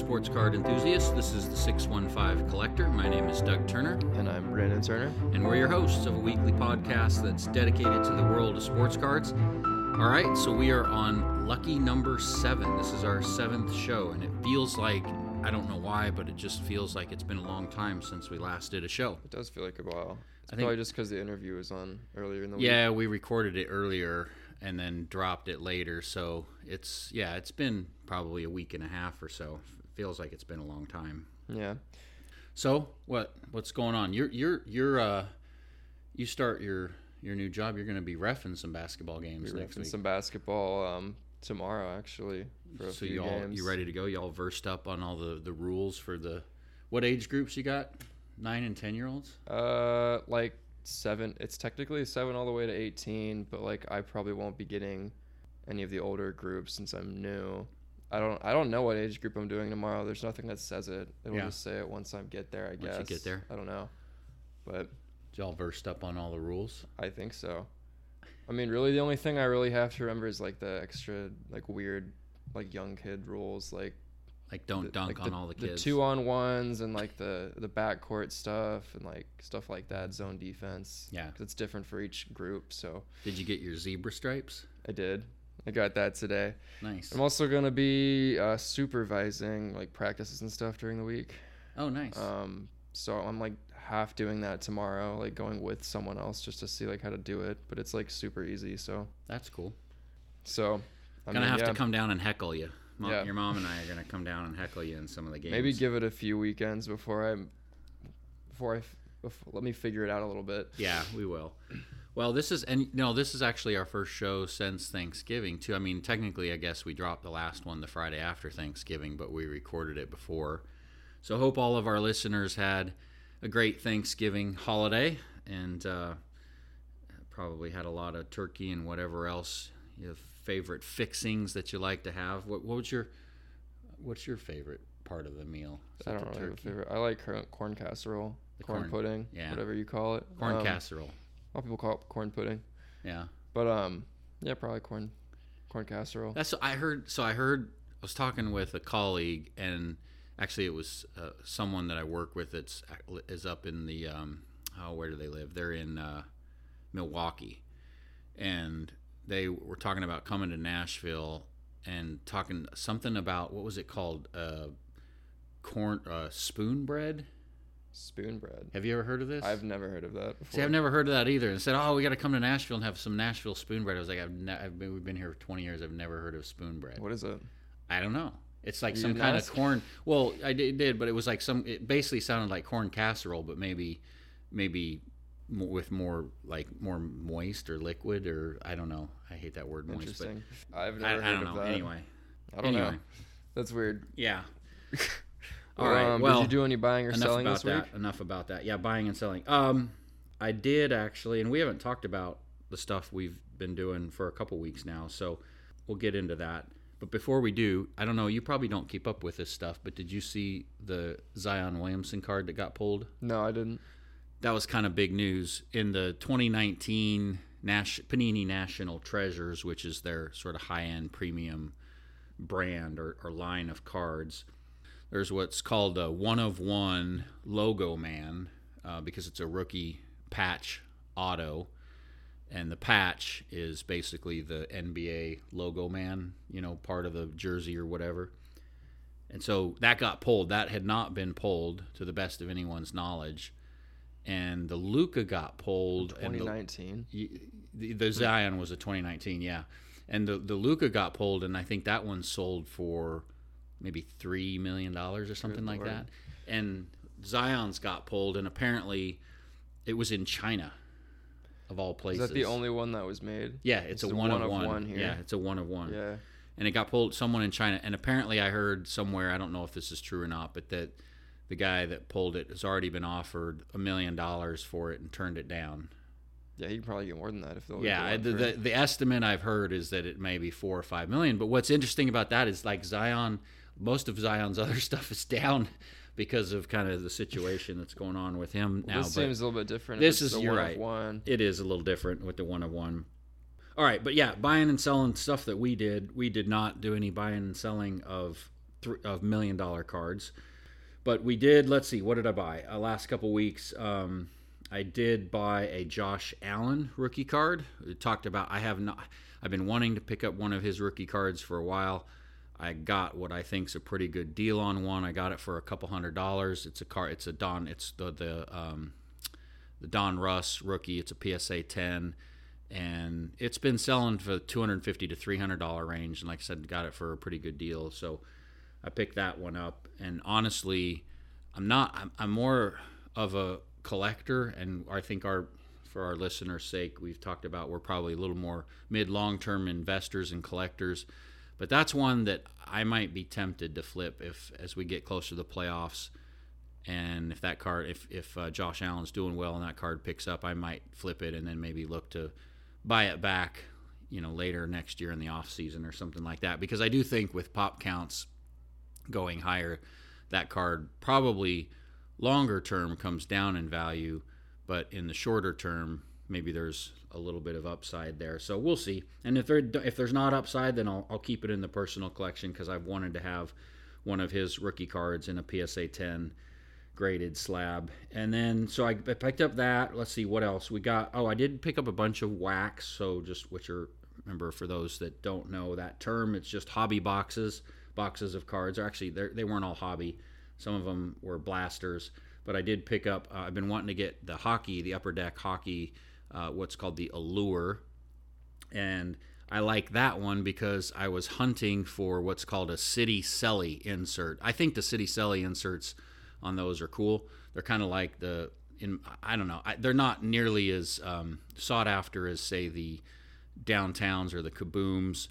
sports card enthusiasts. This is the 615 Collector. My name is Doug Turner, And I'm Brandon Turner. and we're your hosts of a weekly podcast that's dedicated to the world of sports cards. All right, so we are on lucky number seven. This is our seventh show, and it feels like I don't know why, but it just feels like it's been a long time since we last did a show. It does feel like a while. It's I think- probably just because the interview was on earlier in the week. Yeah, we recorded it earlier and then dropped it later, so it's yeah, it's been probably a week and a half or so. Feels like it's been a long time. Yeah. So what what's going on? You're you're you're uh you start your your new job. You're going to be refing some basketball games We're next week. some basketball um, tomorrow, actually, so you all you ready to go? You all versed up on all the the rules for the what age groups you got? Nine and ten year olds. Uh, like seven. It's technically seven all the way to 18, but like I probably won't be getting any of the older groups since I'm new. I don't. I don't know what age group I'm doing tomorrow. There's nothing that says it. It'll Yeah. just say it once I get there. I Once guess. you get there. I don't know, but You all versed up on all the rules. I think so. I mean, really, the only thing I really have to remember is like the extra, like weird, like young kid rules, like Like don't the, dunk like on all the kids. the two on ones and like the the backcourt stuff and like stuff like that, zone defense. Yeah. it's different for each group. So Did you get your zebra stripes? I did. I got that today. Nice. I'm also gonna be uh, supervising like practices and stuff during the week. Oh, nice. Um, so I'm like half doing that tomorrow, like going with someone else just to see like how to do it. But it's like super easy. So That's cool. so I'm gonna have yeah, to come down and heckle you. Mom, Yeah. Your mom and I are gonna come down and heckle you in some of the games. maybe give it a few weekends before I before I, before, let me figure it out a little bit. Yeah, we will. Well, this is and no, this is actually our first show since Thanksgiving too. I mean, technically, I guess we dropped the last one the Friday after Thanksgiving, but we recorded it before. So, hope all of our listeners had a great Thanksgiving holiday and uh, probably had a lot of turkey and whatever else your favorite fixings that you like to have. What, what was your what's your favorite part of the meal? Is I don't really have a favorite. I like corn, corn casserole, corn, corn- pudding, yeah. whatever you call it. Corn Um, casserole. A lot of people call it corn pudding, Yeah. but um, yeah, probably corn, corn casserole. That's I heard. So I heard. I was talking with a colleague, and actually, it was uh, someone that I work with. That's is up in the. Um, oh, where do they live? They're in uh, Milwaukee, and they were talking about coming to Nashville and talking something about what was it called? Uh, corn uh, spoon bread. Spoon bread. Have you ever heard of this? I've never heard of that before. See, I've never heard of that either. And said, "Oh, we got to come to Nashville and have some Nashville spoon bread." I was like, "I've, ne- I've been, we've been here for 20 years. I've never heard of spoon bread." What is it? I don't know. It's like You some kind ask? of corn. Well, I did, did, but it was like some. It basically sounded like corn casserole, but maybe, maybe with more like more moist or liquid or I don't know. I hate that word moist, but Interesting. I've I, never I heard don't of know. that. Anyway, I don't know. That's weird. yeah. All right. Um, well, did you do any buying or selling about this week? that. Enough about that. Yeah, buying and selling. Um, I did actually, and we haven't talked about the stuff we've been doing for a couple weeks now, so we'll get into that. But before we do, I don't know. You probably don't keep up with this stuff, but did you see the Zion Williamson card that got pulled? No, I didn't. That was kind of big news in the 2019 Nash, Panini National Treasures, which is their sort of high-end premium brand or, or line of cards. There's what's called a one of one logo man uh, because it's a rookie patch auto, and the patch is basically the NBA logo man, you know, part of the jersey or whatever. And so that got pulled. That had not been pulled to the best of anyone's knowledge. And the Luka got pulled. and the- 2019. The, the Zion was a 2019, yeah, and the the Luka got pulled, and I think that one sold for maybe three million dollars or something like Lord. that. And Zion's got pulled, and apparently it was in China, of all places. Is that the only one that was made? Yeah, it's, It's a one, one of one. one here. Yeah, it's a one of one. Yeah. And it got pulled someone in China, and apparently I heard somewhere I don't know if this is true or not, but that the guy that pulled it has already been offered a million dollars for it and turned it down. Yeah, you can probably get more than that if they'll. Yeah, the, the the estimate I've heard is that it may be four or five million. But what's interesting about that is like Zion, most of Zion's other stuff is down because of kind of the situation that's going on with him now. this seems a little bit different. this is- the you're one right. Of one. it is a little different with the one of one. All right, but yeah, buying and selling stuff that we did, we did not do any buying and selling of th- of million dollar cards. But we did. Let's see, what did I buy? Uh, last couple weeks, um, I did buy a Josh Allen rookie card. We talked about. I have not. I've been wanting to pick up one of his rookie cards for a while. I got what I think is a pretty good deal on one. I got it for a couple hundred dollars. It's a car. It's a Don. It's the the um, the Donruss rookie. It's a PSA 10, and it's been selling for 250 to 300 dollar range. And like I said, got it for a pretty good deal. So I picked that one up. And honestly, I'm not. I'm, I'm more of a collector, and I think our for our listeners' sake, we've talked about we're probably a little more mid long term investors and collectors. But that's one that I might be tempted to flip if as we get closer to the playoffs. And if that card, if if uh, Josh Allen's doing well and that card picks up, I might flip it and then maybe look to buy it back, you know, later next year in the off season or something like that. Because I do think with pop counts going higher, that card probably longer term comes down in value, but in the shorter term, maybe there's a little bit of upside there. So we'll see. And if there if there's not upside, then I'll, I'll keep it in the personal collection because I've wanted to have one of his rookie cards in a PSA 10 graded slab. And then so I, picked up that. Let's see what else we got. Oh, I did pick up a bunch of wax. So just which are remember for those that don't know that term, it's just hobby boxes, boxes of cards. Or actually, they weren't all hobby. Some of them were blasters. But I did pick up. Uh, I've been wanting to get the hockey, the upper deck hockey uh, what's called the Allure. And I like that one because I was hunting for what's called a City Celly insert. I think the City Celly inserts on those are cool. They're kind of like the in I don't know. I, they're not nearly as um, sought after as say the downtowns or the kabooms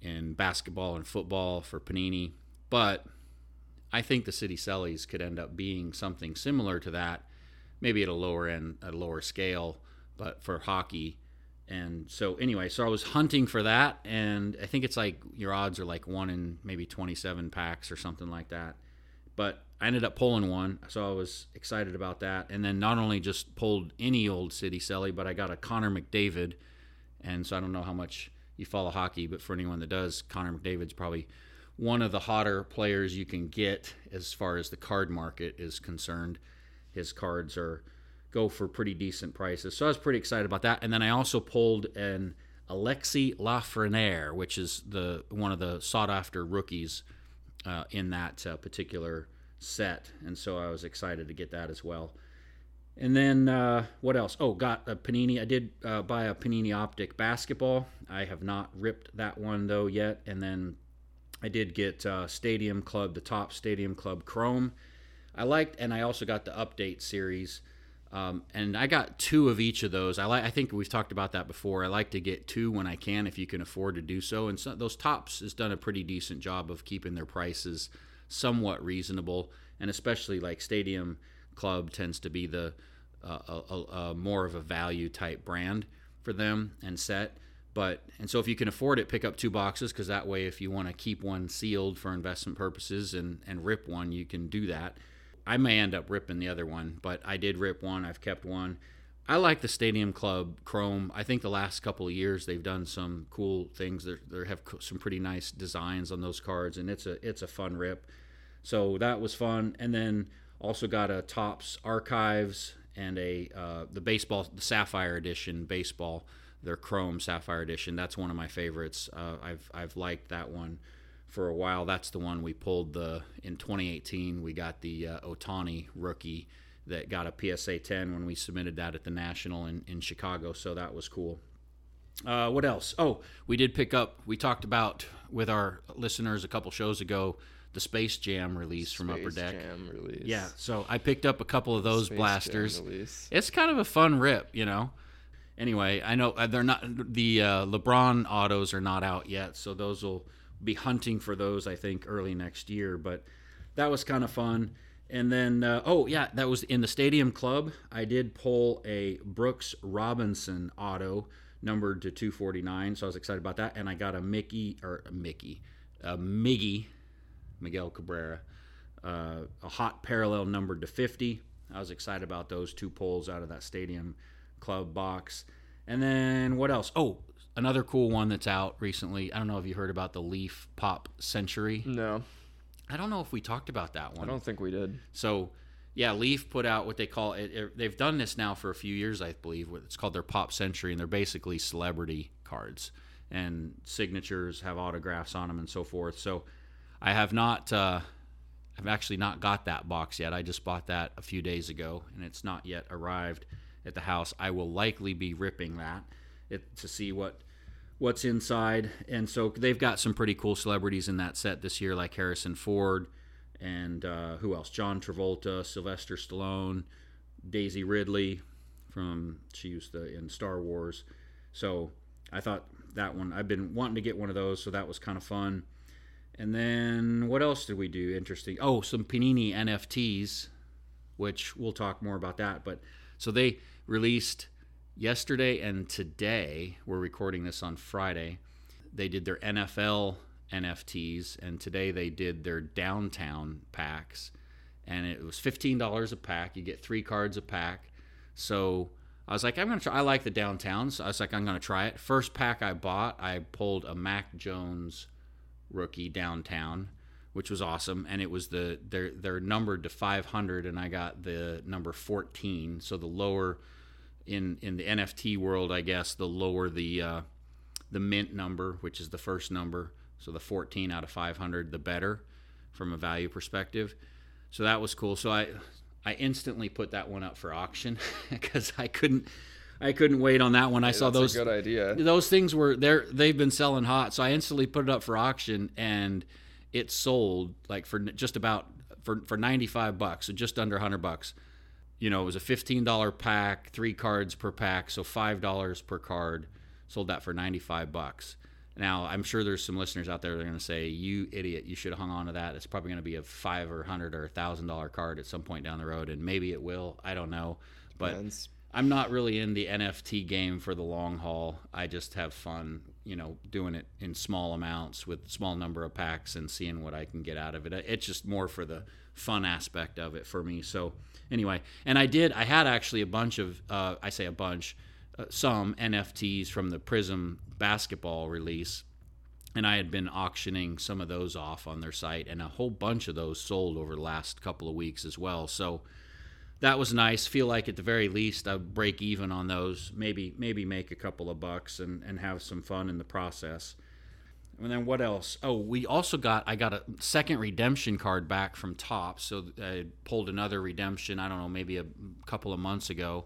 in basketball and football for Panini, but I think the City Cellys could end up being something similar to that, maybe at a lower end, a lower scale but for hockey. And so anyway, so I was hunting for that, and I think it's like your odds are like one in maybe 27 packs or something like that. But I ended up pulling one, so I was excited about that. And then not only just pulled any old City Celly, but I got a Connor McDavid. And so I don't know how much you follow hockey, but for anyone that does, Connor McDavid's probably one of the hotter players you can get as far as the card market is concerned. His cards are go for pretty decent prices. So I was pretty excited about that. And then I also pulled an Alexi Lafreniere, which is the one of the sought after rookies uh, in that uh, particular set. And so I was excited to get that as well. And then uh, what else? Oh, got a Panini. I did uh, buy a Panini Optic basketball. I have not ripped that one though yet. And then I did get uh, Stadium Club, the Topps Stadium Club Chrome. I liked, and I also got the update series. Um, and I got two of each of those. I like. I think we've talked about that before. I like to get two when I can, if you can afford to do so. And so, those Topps has done a pretty decent job of keeping their prices somewhat reasonable, and especially like Stadium Club tends to be the uh, a, a, a more of a value type brand for them and set. But and so if you can afford it, pick up two boxes because that way, if you want to keep one sealed for investment purposes and and rip one, you can do that. I may end up ripping the other one, but I did rip one. I've kept one. I like the Stadium Club Chrome. I think the last couple of years they've done some cool things. They have some pretty nice designs on those cards, and it's a it's a fun rip. So that was fun. And then also got a Topps Archives and a uh, the baseball the Sapphire Edition baseball, their Chrome Sapphire Edition. That's one of my favorites. Uh, I've I've liked that one for a while. That's the one we pulled the in 2018. We got the uh, Ohtani rookie that got a PSA 10 when we submitted that at the National in, in Chicago. So that was cool. Uh, what else? Oh, we did pick up. We talked about with our listeners a couple shows ago the Space Jam release Space from Upper Deck. Jam release. Yeah, so I picked up a couple of those Space blasters. It's kind of a fun rip, you know. Anyway, I know uh, they're not the uh, LeBron autos are not out yet, so those will be hunting for those I think early next year. But that was kind of fun. And then uh, oh yeah, that was in the Stadium Club. I did pull a Brooks Robinson auto numbered to 249, so I was excited about that. And I got a Mickey or a Mickey, a Miggy, Miguel Cabrera, uh, a hot parallel numbered to 50. I was excited about those two pulls out of that Stadium Club box. And then what else? Oh, another cool one that's out recently. I don't know if you heard about the Leaf Pop Century. No. I don't know if we talked about that one. I don't think we did. So, yeah, Leaf put out what they call it, it- They've done this now for a few years, I believe. It's called their Pop Century, and they're basically celebrity cards and signatures have autographs on them and so forth. So, I have not. Uh, I've actually not got that box yet. I just bought that a few days ago, and it's not yet arrived at the house. I will likely be ripping that it, to see what what's inside. And so they've got some pretty cool celebrities in that set this year, like Harrison Ford and uh, who else? John Travolta, Sylvester Stallone, Daisy Ridley from she used the in Star Wars. So I thought that one I've been wanting to get one of those, so that was kind of fun. And then what else did we do interesting? Oh, some Panini NFTs, which we'll talk more about that. But so they released yesterday and today. We're recording this on Friday. They did their NFL NFTs, and today they did their downtown packs. And it was fifteen dollars a pack. You get three cards a pack. So I was like, I'm gonna try. I like the downtown, so I was like, I'm gonna try it. First pack I bought, I pulled a Mac Jones rookie downtown, which was awesome. And it was the they're they're numbered to 500, and I got the number 14. So the lower in in the NFT world, I guess the lower the uh, the mint number, which is the first number. So the 14 out of 500, the better from a value perspective. So that was cool. So I I instantly put that one up for auction because I couldn't I couldn't wait on that one. I saw those a good idea. those things were there they've been selling hot so i instantly put it up for auction and it sold like for just about for, for 95 bucks so just under 100 bucks you know it was a $15 pack three cards per pack so $5 per card sold that for 95 bucks now i'm sure there's some listeners out there that are going to say you idiot you should have hung on to that it's probably going to be a five or hundred or a thousand dollar card at some point down the road and maybe it will i don't know but Depends. I'm not really in the NFT game for the long haul. I just have fun, you know, doing it in small amounts with small number of packs and seeing what I can get out of it. It's just more for the fun aspect of it for me. So anyway, and I did. I had actually a bunch of. Uh, I say a bunch, uh, some NFTs from the Prism basketball release. And I had been auctioning some of those off on their site, and a whole bunch of those sold over the last couple of weeks as well. So, that was nice. Feel like at the very least I break even on those. Maybe maybe make a couple of bucks and, and have some fun in the process. And then what else? Oh, we also got I got a second redemption card back from Topps. So I pulled another redemption. I don't know, maybe a couple of months ago,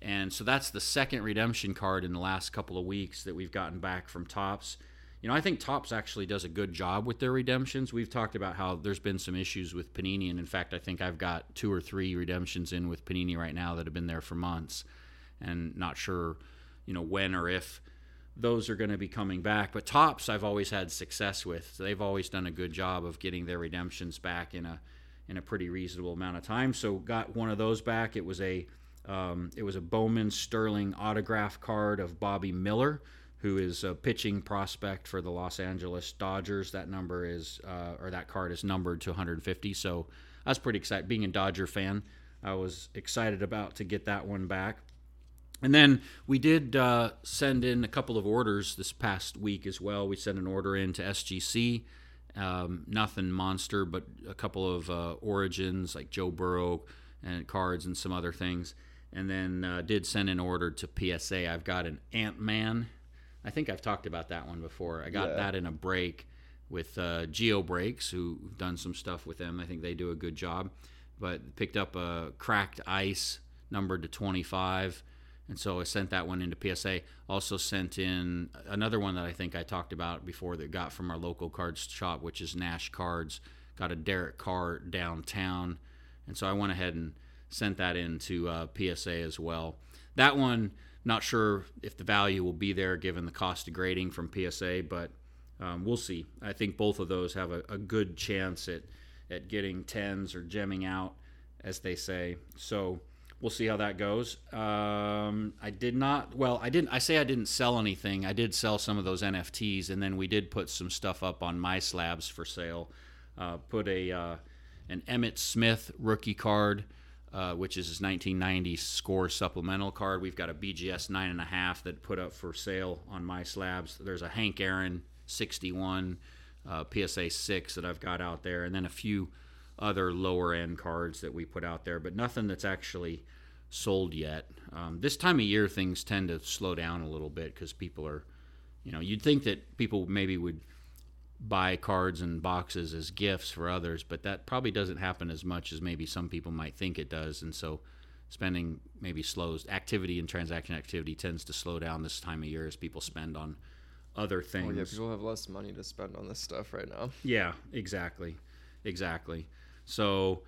and so that's the second redemption card in the last couple of weeks that we've gotten back from Topps. You know, I think Topps actually does a good job with their redemptions. We've talked about how there's been some issues with Panini, and in fact, I think I've got two or three redemptions in with Panini right now that have been there for months, and not sure, you know, when or if those are going to be coming back. But Topps, I've always had success with. So they've always done a good job of getting their redemptions back in a in a pretty reasonable amount of time. So got one of those back. It was a um, it was a Bowman Sterling autograph card of Bobby Miller who is a pitching prospect for the Los Angeles Dodgers. That number is, uh, or that card is numbered to 150. So I was pretty excited. Being a Dodger fan, I was excited about to get that one back. And then we did uh, send in a couple of orders this past week as well. We sent an order in to SGC, um, nothing monster, but a couple of uh, origins like Joe Burrow and cards and some other things. And then uh, did send an order to PSA. I've got an Ant Man I think I've talked about that one before. I got Yeah. that in a break with uh, Geo Breaks, who've done some stuff with them. I think they do a good job. But picked up a cracked ice numbered to 25. And so I sent that one into PSA. Also sent in another one that I think I talked about before that got from our local cards shop, which is Nash Cards. Got a Derek Carr downtown. And so I went ahead and sent that into uh, PSA as well. That one, not sure if the value will be there given the cost of grading from PSA, but um, we'll see. I think both of those have a, a good chance at, at getting tens or gemming out, as they say. So we'll see how that goes. Um, I did not. Well, I didn't. I say I didn't sell anything. I did sell some of those NFTs, and then we did put some stuff up on MySlabs for sale. Uh, put a uh, an Emmitt Smith rookie card, uh, which is his 1990 score supplemental card. We've got a BGS nine and a half that put up for sale on MySlabs. There's a Hank Aaron 61 uh, PSA six that I've got out there, and then a few other lower end cards that we put out there, but nothing that's actually sold yet. Um, this time of year, things tend to slow down a little bit because people are, you know, you'd think that people maybe would buy cards and boxes as gifts for others, but that probably doesn't happen as much as maybe some people might think it does, and so spending maybe slows activity and transaction activity tends to slow down this time of year as people spend on other things. Oh yeah, people have less money to spend on this stuff right now. Yeah, exactly, exactly. So,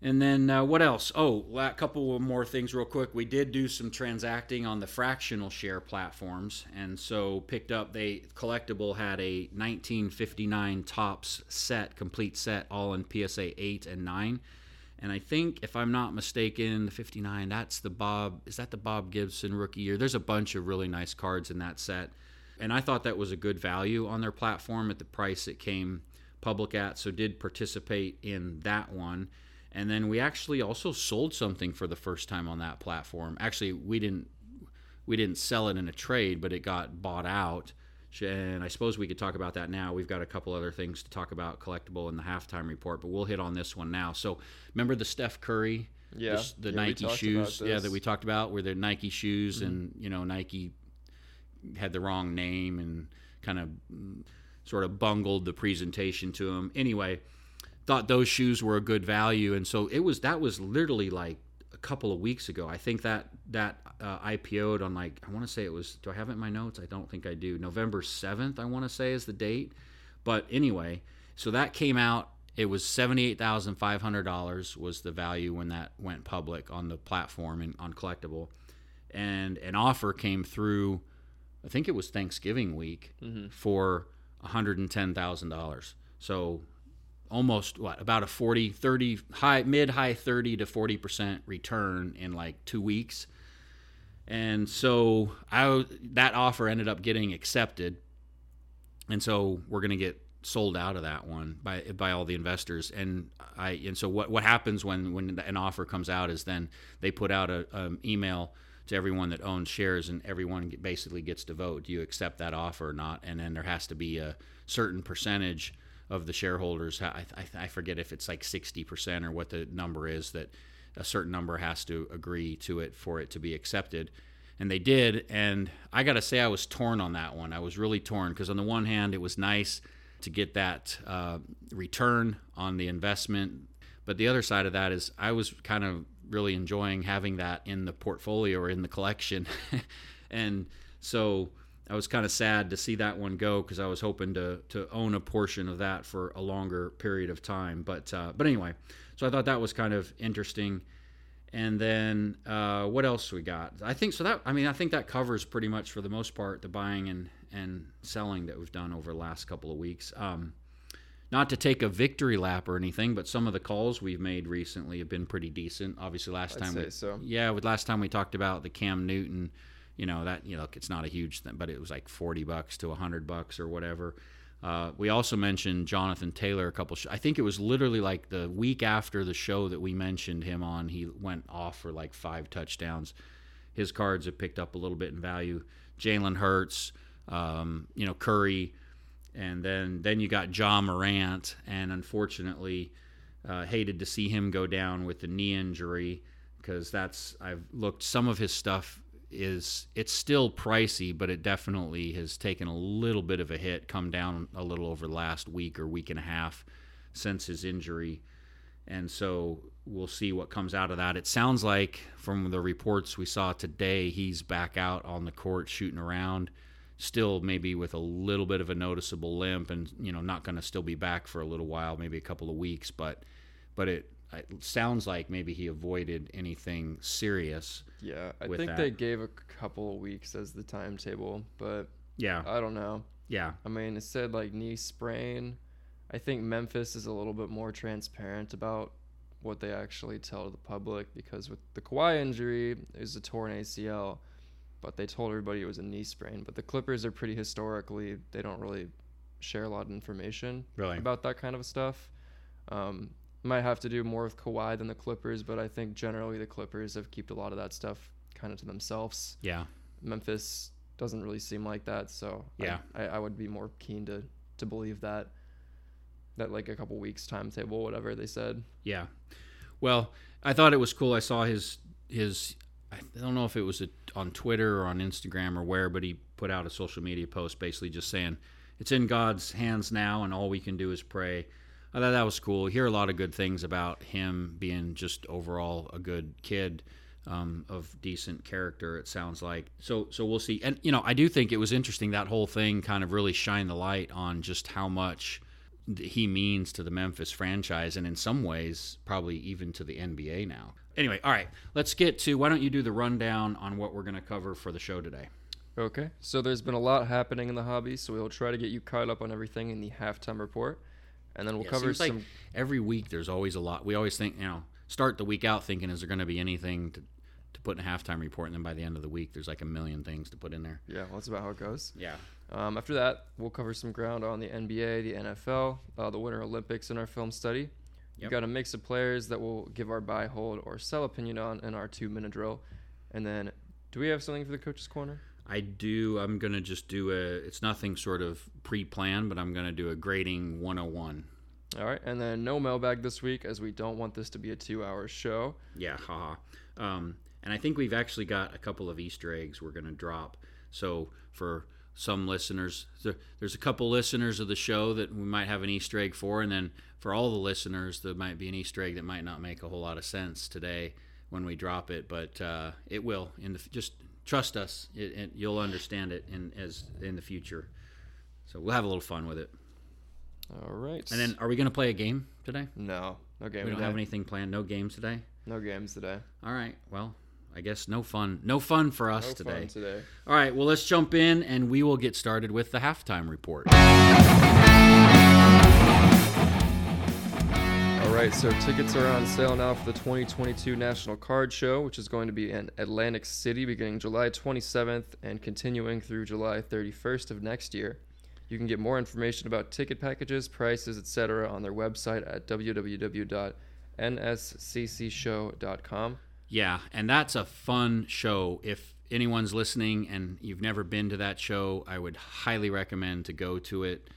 and then uh, what else? Oh, a couple more things, real quick. We did do some transacting on the fractional share platforms, and so picked up. They Collectable had a 1959 Topps set, complete set, all in PSA eight and nine. And I think, if I'm not mistaken, the 59, that's the Bob, is that the Bob Gibson rookie year? There's a bunch of really nice cards in that set. And I thought that was a good value on their platform at the price it came public at, so did participate in that one. And then we actually also sold something for the first time on that platform. Actually, we didn't we didn't sell it in a trade, but it got bought out and I suppose we could talk about that now. We've got a couple other things to talk about Collectable in the halftime report, but we'll hit on this one now. So remember the Steph Curry, yeah, the, the yeah, Nike shoes, yeah, that we talked about, where they're Nike shoes, mm-hmm. and you know Nike had the wrong name and kind of sort of bungled the presentation to him. Anyway, thought those shoes were a good value, and so it was. That was literally like a couple of weeks ago. I think that that uh, IPO'd on like I want to say it was. Do I have it in my notes? I don't think I do. November seventh, I want to say is the date. But anyway, so that came out. It was seventy eight thousand five hundred dollars was the value when that went public on the platform and on Collectable, and an offer came through. I think it was Thanksgiving week mm-hmm. for one hundred and ten thousand dollars. So almost what about a 40 30 high mid high 30 to 40% return in like 2 weeks and so I that offer ended up getting accepted, and so we're going to get sold out of that one by by all the investors. And I and so what what happens when when an offer comes out is then they put out a um, email to everyone that owns shares, and everyone basically gets to vote. Do you accept that offer or not? And then there has to be a certain percentage of the shareholders. I, I, I forget if it's like sixty percent or what the number is that a certain number has to agree to it for it to be accepted. And they did. And I got to say, I was torn on that one. I was really torn because, on the one hand, it was nice to get that uh, return on the investment. But the other side of that is, I was kind of really enjoying having that in the portfolio or in the collection. and so I was kind of sad to see that one go because I was hoping to to own a portion of that for a longer period of time. But uh, but anyway, so I thought that was kind of interesting. And then uh, what else we got? I think so that I mean I think that covers pretty much for the most part the buying and and selling that we've done over the last couple of weeks. Um, not to take a victory lap or anything, but some of the calls we've made recently have been pretty decent. Obviously, last I'd time we so. yeah, with last time we talked about the Cam Newton, you know that you know it's not a huge thing, but it was like forty bucks to hundred bucks or whatever. Uh, we also mentioned Jonathan Taylor a couple. Sh- I think it was literally like the week after the show that we mentioned him on. He went off for like five touchdowns. His cards have picked up a little bit in value. Jalen Hurts, um, you know Curry, and then then you got Ja Morant, and unfortunately, uh, hated to see him go down with the knee injury because that's I've looked some of his stuff is it's still pricey, but it definitely has taken a little bit of a hit, come down a little over the last week or week and a half since his injury. And so we'll see what comes out of that. It sounds like from the reports we saw today, he's back out on the court shooting around, still maybe with a little bit of a noticeable limp and, you know, not going to still be back for a little while, maybe a couple of weeks, but but it it sounds like maybe he avoided anything serious. Yeah, I think that. they gave a couple of weeks as the timetable, but yeah, I don't know. Yeah, I mean, it said like knee sprain. I think Memphis is a little bit more transparent about what they actually tell the public because with the Kawhi injury, it was a torn ACL, but they told everybody it was a knee sprain. But the Clippers are pretty historically, they don't really share a lot of information really? about that kind of stuff. Um, might have to do more with Kawhi than the Clippers, but I think generally the Clippers have kept a lot of that stuff kind of to themselves. Yeah. Memphis doesn't really seem like that, so yeah, I, I, I would be more keen to to believe that that like a couple weeks timetable, whatever they said. Yeah. Well, I thought it was cool. I saw his his. I don't know if it was a, on Twitter or on Instagram or where, but he put out a social media post basically just saying it's in God's hands now, and all we can do is pray. I thought that was cool. Hear a lot of good things about him being just overall a good kid. Um, of decent character, it sounds like. So, so we'll see. And you know, I do think it was interesting that whole thing kind of really shined the light on just how much he means to the Memphis franchise, and in some ways, probably even to the NBA now. Anyway, all right, let's get to why don't you do the rundown on what we're going to cover for the show today? Okay, so there's been a lot happening in the hobby, so we'll try to get you caught up on everything in the halftime report, and then we'll Yeah, cover seems like some. every week there's always a lot. We always think, you know, start the week out thinking, is there going to be anything to, to put in a halftime report? And then by the end of the week, there's like a million things to put in there. yeah, well, that's about how it goes. Yeah. Um, after that, we'll cover some ground on the NBA, the NFL, uh, the Winter Olympics in our film study. We've got a mix of players that we'll give our buy, hold, or sell opinion on in our two minute drill. And then, do we have something for the coach's corner? I do. I'm going to just do a, it's nothing sort of pre planned, but I'm going to do a grading 101. All right, and then no mailbag this week as we don't want this to be a two hour show. Yeah, haha. Um, and I think we've actually got a couple of Easter eggs we're going to drop. So for some listeners, there's a couple listeners of the show that we might have an Easter egg for, and then for all the listeners, there might be an Easter egg that might not make a whole lot of sense today when we drop it, but uh, it will. In the just trust us, it, it, you'll understand it in as in the future. So we'll have a little fun with it. All right. And then, are we going to play a game today? no, no game We don't today. have anything planned. No games today. No games today. All right. Well, I guess no fun. No fun for us No today. fun today. All right. Well, let's jump in and we will get started with the halftime report. Right, so tickets are on sale now for the 2022 National Card Show, which is going to be in Atlantic City beginning July 27th and continuing through July 31st of next year. You can get more information about ticket packages, prices, etc. on their website at www.nsccshow.com. Yeah, and that's a fun show. If anyone's listening and you've never been to that show, I would highly recommend to go to it.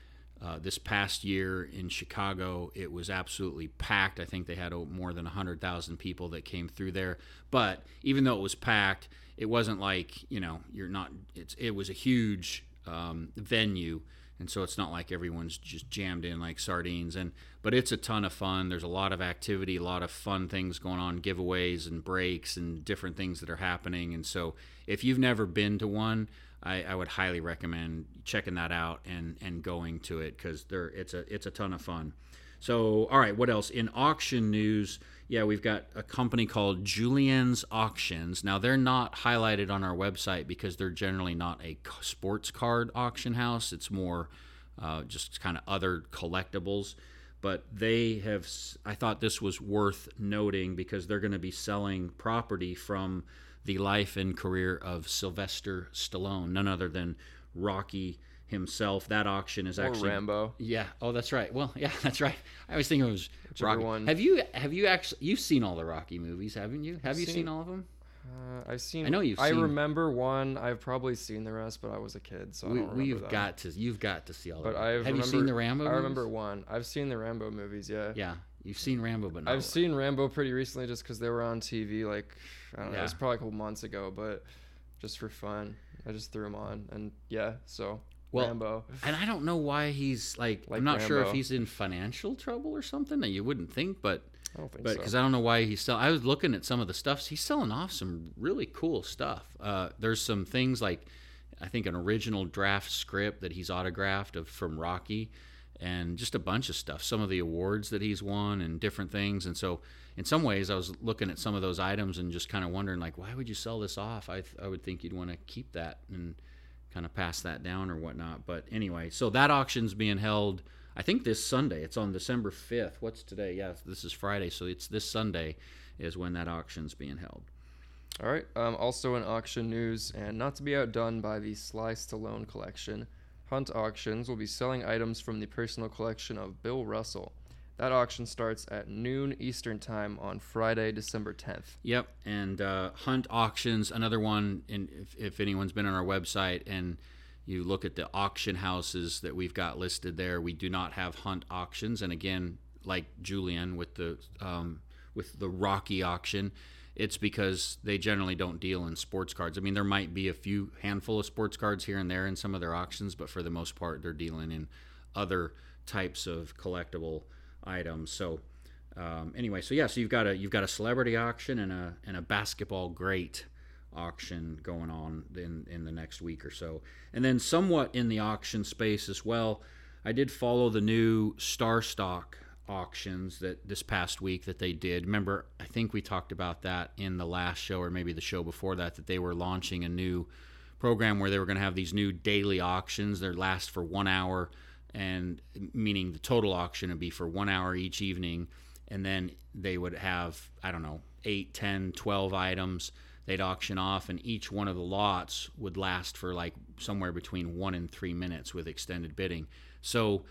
Uh, this past year in Chicago, it was absolutely packed. I think they had more than 100,000 people that came through there. But even though it was packed, it wasn't like, you know, you're not, it's, it was a huge um, venue. And so it's not like everyone's just jammed in like sardines. And but it's a ton of fun. There's a lot of activity, a lot of fun things going on, giveaways and breaks and different things that are happening. And so if you've never been to one, I, I would highly recommend checking that out and, and going to it because there it's a it's a ton of fun. So all right, what else in auction news? Yeah, we've got a company called Julien's Auctions. Now they're not highlighted on our website because they're generally not a sports card auction house. It's more uh, just kind of other collectibles. But they have. i thought this was worth noting because they're going to be selling property from the life and career of Sylvester Stallone, none other than Rocky himself. That auction is Or actually Rambo. yeah. Oh, that's right. Well, yeah, that's right. I was thinking it was Whichever Rocky. one. Have you have you actually you've seen all the Rocky movies, haven't you? Have you seen- seen all of them? Uh, I've seen. I know you've I seen- remember one. I've probably seen the rest, but I was a kid, so I We, don't remember we've got to. You've got to see all. But of them. I've have you seen the Rambo? I remember movies? one. I've seen the Rambo movies. Yeah. Yeah, you've seen Rambo, but not. I've seen Rambo pretty recently just because they were on TV. Like, I don't know, it was Yeah. probably a couple months ago, but just for fun, I just threw them on, and yeah, so Well, Rambo. And I don't know why he's like. Like I'm not sure if Rambo. he's in financial trouble or something. That you wouldn't think, but I don't think but so. because I don't know why he's still. I was looking at some of the stuff. He's selling off some really cool stuff. Uh, there's some things like I think an original draft script that he's autographed of from Rocky, and just a bunch of stuff. Some of the awards that he's won and different things. And so, in some ways, I was looking at some of those items and just kind of wondering like, why would you sell this off? I I would think you'd want to keep that and kind of pass that down or whatnot. But anyway, so that auction's being held. I think this Sunday. It's on December 5th. What's today? Yeah, this is Friday, so it's this Sunday is when that auction's being held. All right. Um, also in auction news, and not to be outdone by the Sly Stallone collection, Hunt Auctions will be selling items from the personal collection of Bill Russell. That auction starts at noon Eastern Time on Friday, December 10th. Yep, and uh, Hunt Auctions, another one. And if, if anyone's been on our website and You look at the auction houses that we've got listed there. We do not have hunt auctions, and again, like Julien with the um, with the Rocky auction, it's because they generally don't deal in sports cards. I mean, there might be a few handful of sports cards here and there in some of their auctions, but for the most part, they're dealing in other types of collectible items. So um, anyway, so yeah, so you've got a you've got a celebrity auction and a and a basketball great auction going on in in the next week or so, and then somewhat in the auction space as well. I did follow the new StarStock auctions that this past week that they did. Remember, I think we talked about that in the last show or maybe the show before that that they were launching a new program where they were going to have these new daily auctions. They last for one hour, and meaning the total auction would be for one hour each evening, and then they would have I don't know eight, ten, twelve items. They'd auction off, and each one of the lots would last for like somewhere between one and three minutes with extended bidding. So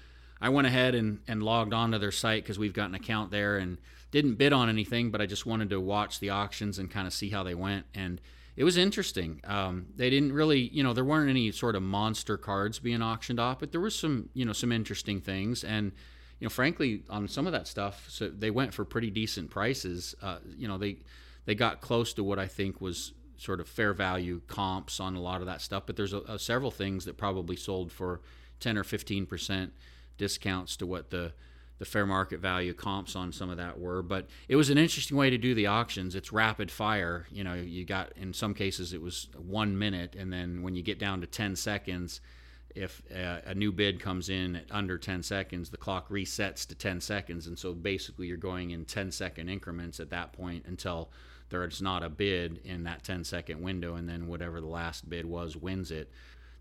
I went ahead and, and logged onto their site because we've got an account there and didn't bid on anything, but I just wanted to watch the auctions and kind of see how they went. And it was interesting. Um, they didn't really, you know, there weren't any sort of monster cards being auctioned off, but there was some, you know, some interesting things. And, you know, frankly, on some of that stuff, so they went for pretty decent prices. Uh, you know, they they got close to what I think was sort of fair value comps on a lot of that stuff. But there's a, a several things that probably sold for 10 or 15 percent discounts to what the the fair market value comps on some of that were. But it was an interesting way to do the auctions. It's rapid fire. You know, you got in some cases it was one minute, and then when you get down to 10 seconds, if a, a new bid comes in at under 10 seconds, the clock resets to 10 seconds. And so basically you're going in 10 second increments at that point until there's not a bid in that 10 second window, and then whatever the last bid was wins it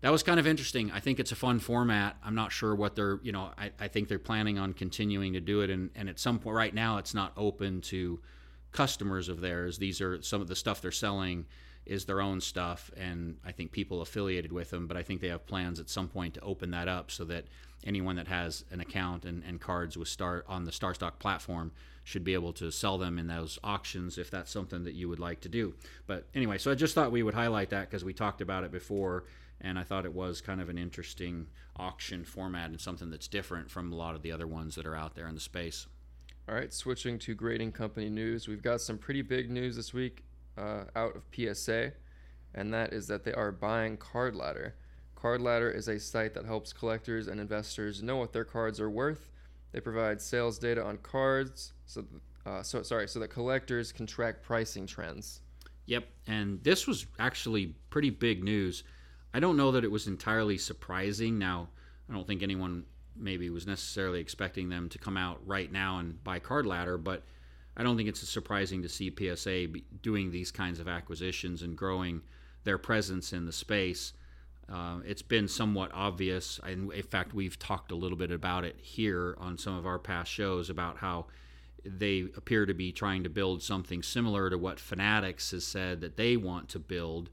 that was kind of interesting. I think it's a fun format. I'm not sure what they're, you know, I, I think they're planning on continuing to do it. And, and at some point, right now, it's not open to customers of theirs. These are some of the stuff they're selling is their own stuff, and I think people affiliated with them. But I think they have plans at some point to open that up so that anyone that has an account and, and cards with Star on the StarStock platform should be able to sell them in those auctions if that's something that you would like to do. But anyway, so I just thought we would highlight that because we talked about it before and I thought it was kind of an interesting auction format and something that's different from a lot of the other ones that are out there in the space. All right, switching to grading company news, we've got some pretty big news this week uh, out of PSA, and that is that they are buying Card Ladder. Card Ladder is a site that helps collectors and investors know what their cards are worth. They provide sales data on cards, so uh, so sorry, so that collectors can track pricing trends. Yep, and this was actually pretty big news. I don't know that it was entirely surprising. Now, I don't think anyone maybe was necessarily expecting them to come out right now and buy Card Ladder, but I don't think it's surprising to see PSA doing these kinds of acquisitions and growing their presence in the space. Uh, it's been somewhat obvious. and In fact, we've talked a little bit about it here on some of our past shows about how they appear to be trying to build something similar to what Fanatics has said that they want to build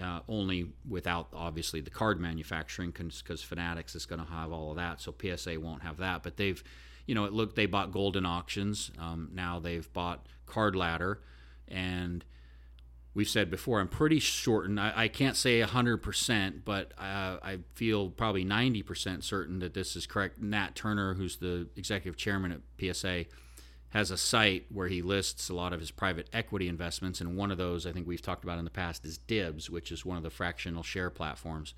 uh, only without obviously the card manufacturing because Fanatics is going to have all of that, so PSA won't have that. But they've, you know, it looked they bought Goldin Auctions. Um, now they've bought Card Ladder, and we've said before, I'm pretty certain. I, I can't say 100%, but uh, I feel probably 90% certain that this is correct. Nat Turner, who's the executive chairman at PSA has a site where he lists a lot of his private equity investments, and one of those I think we've talked about in the past is Dibbs, which is one of the fractional share platforms.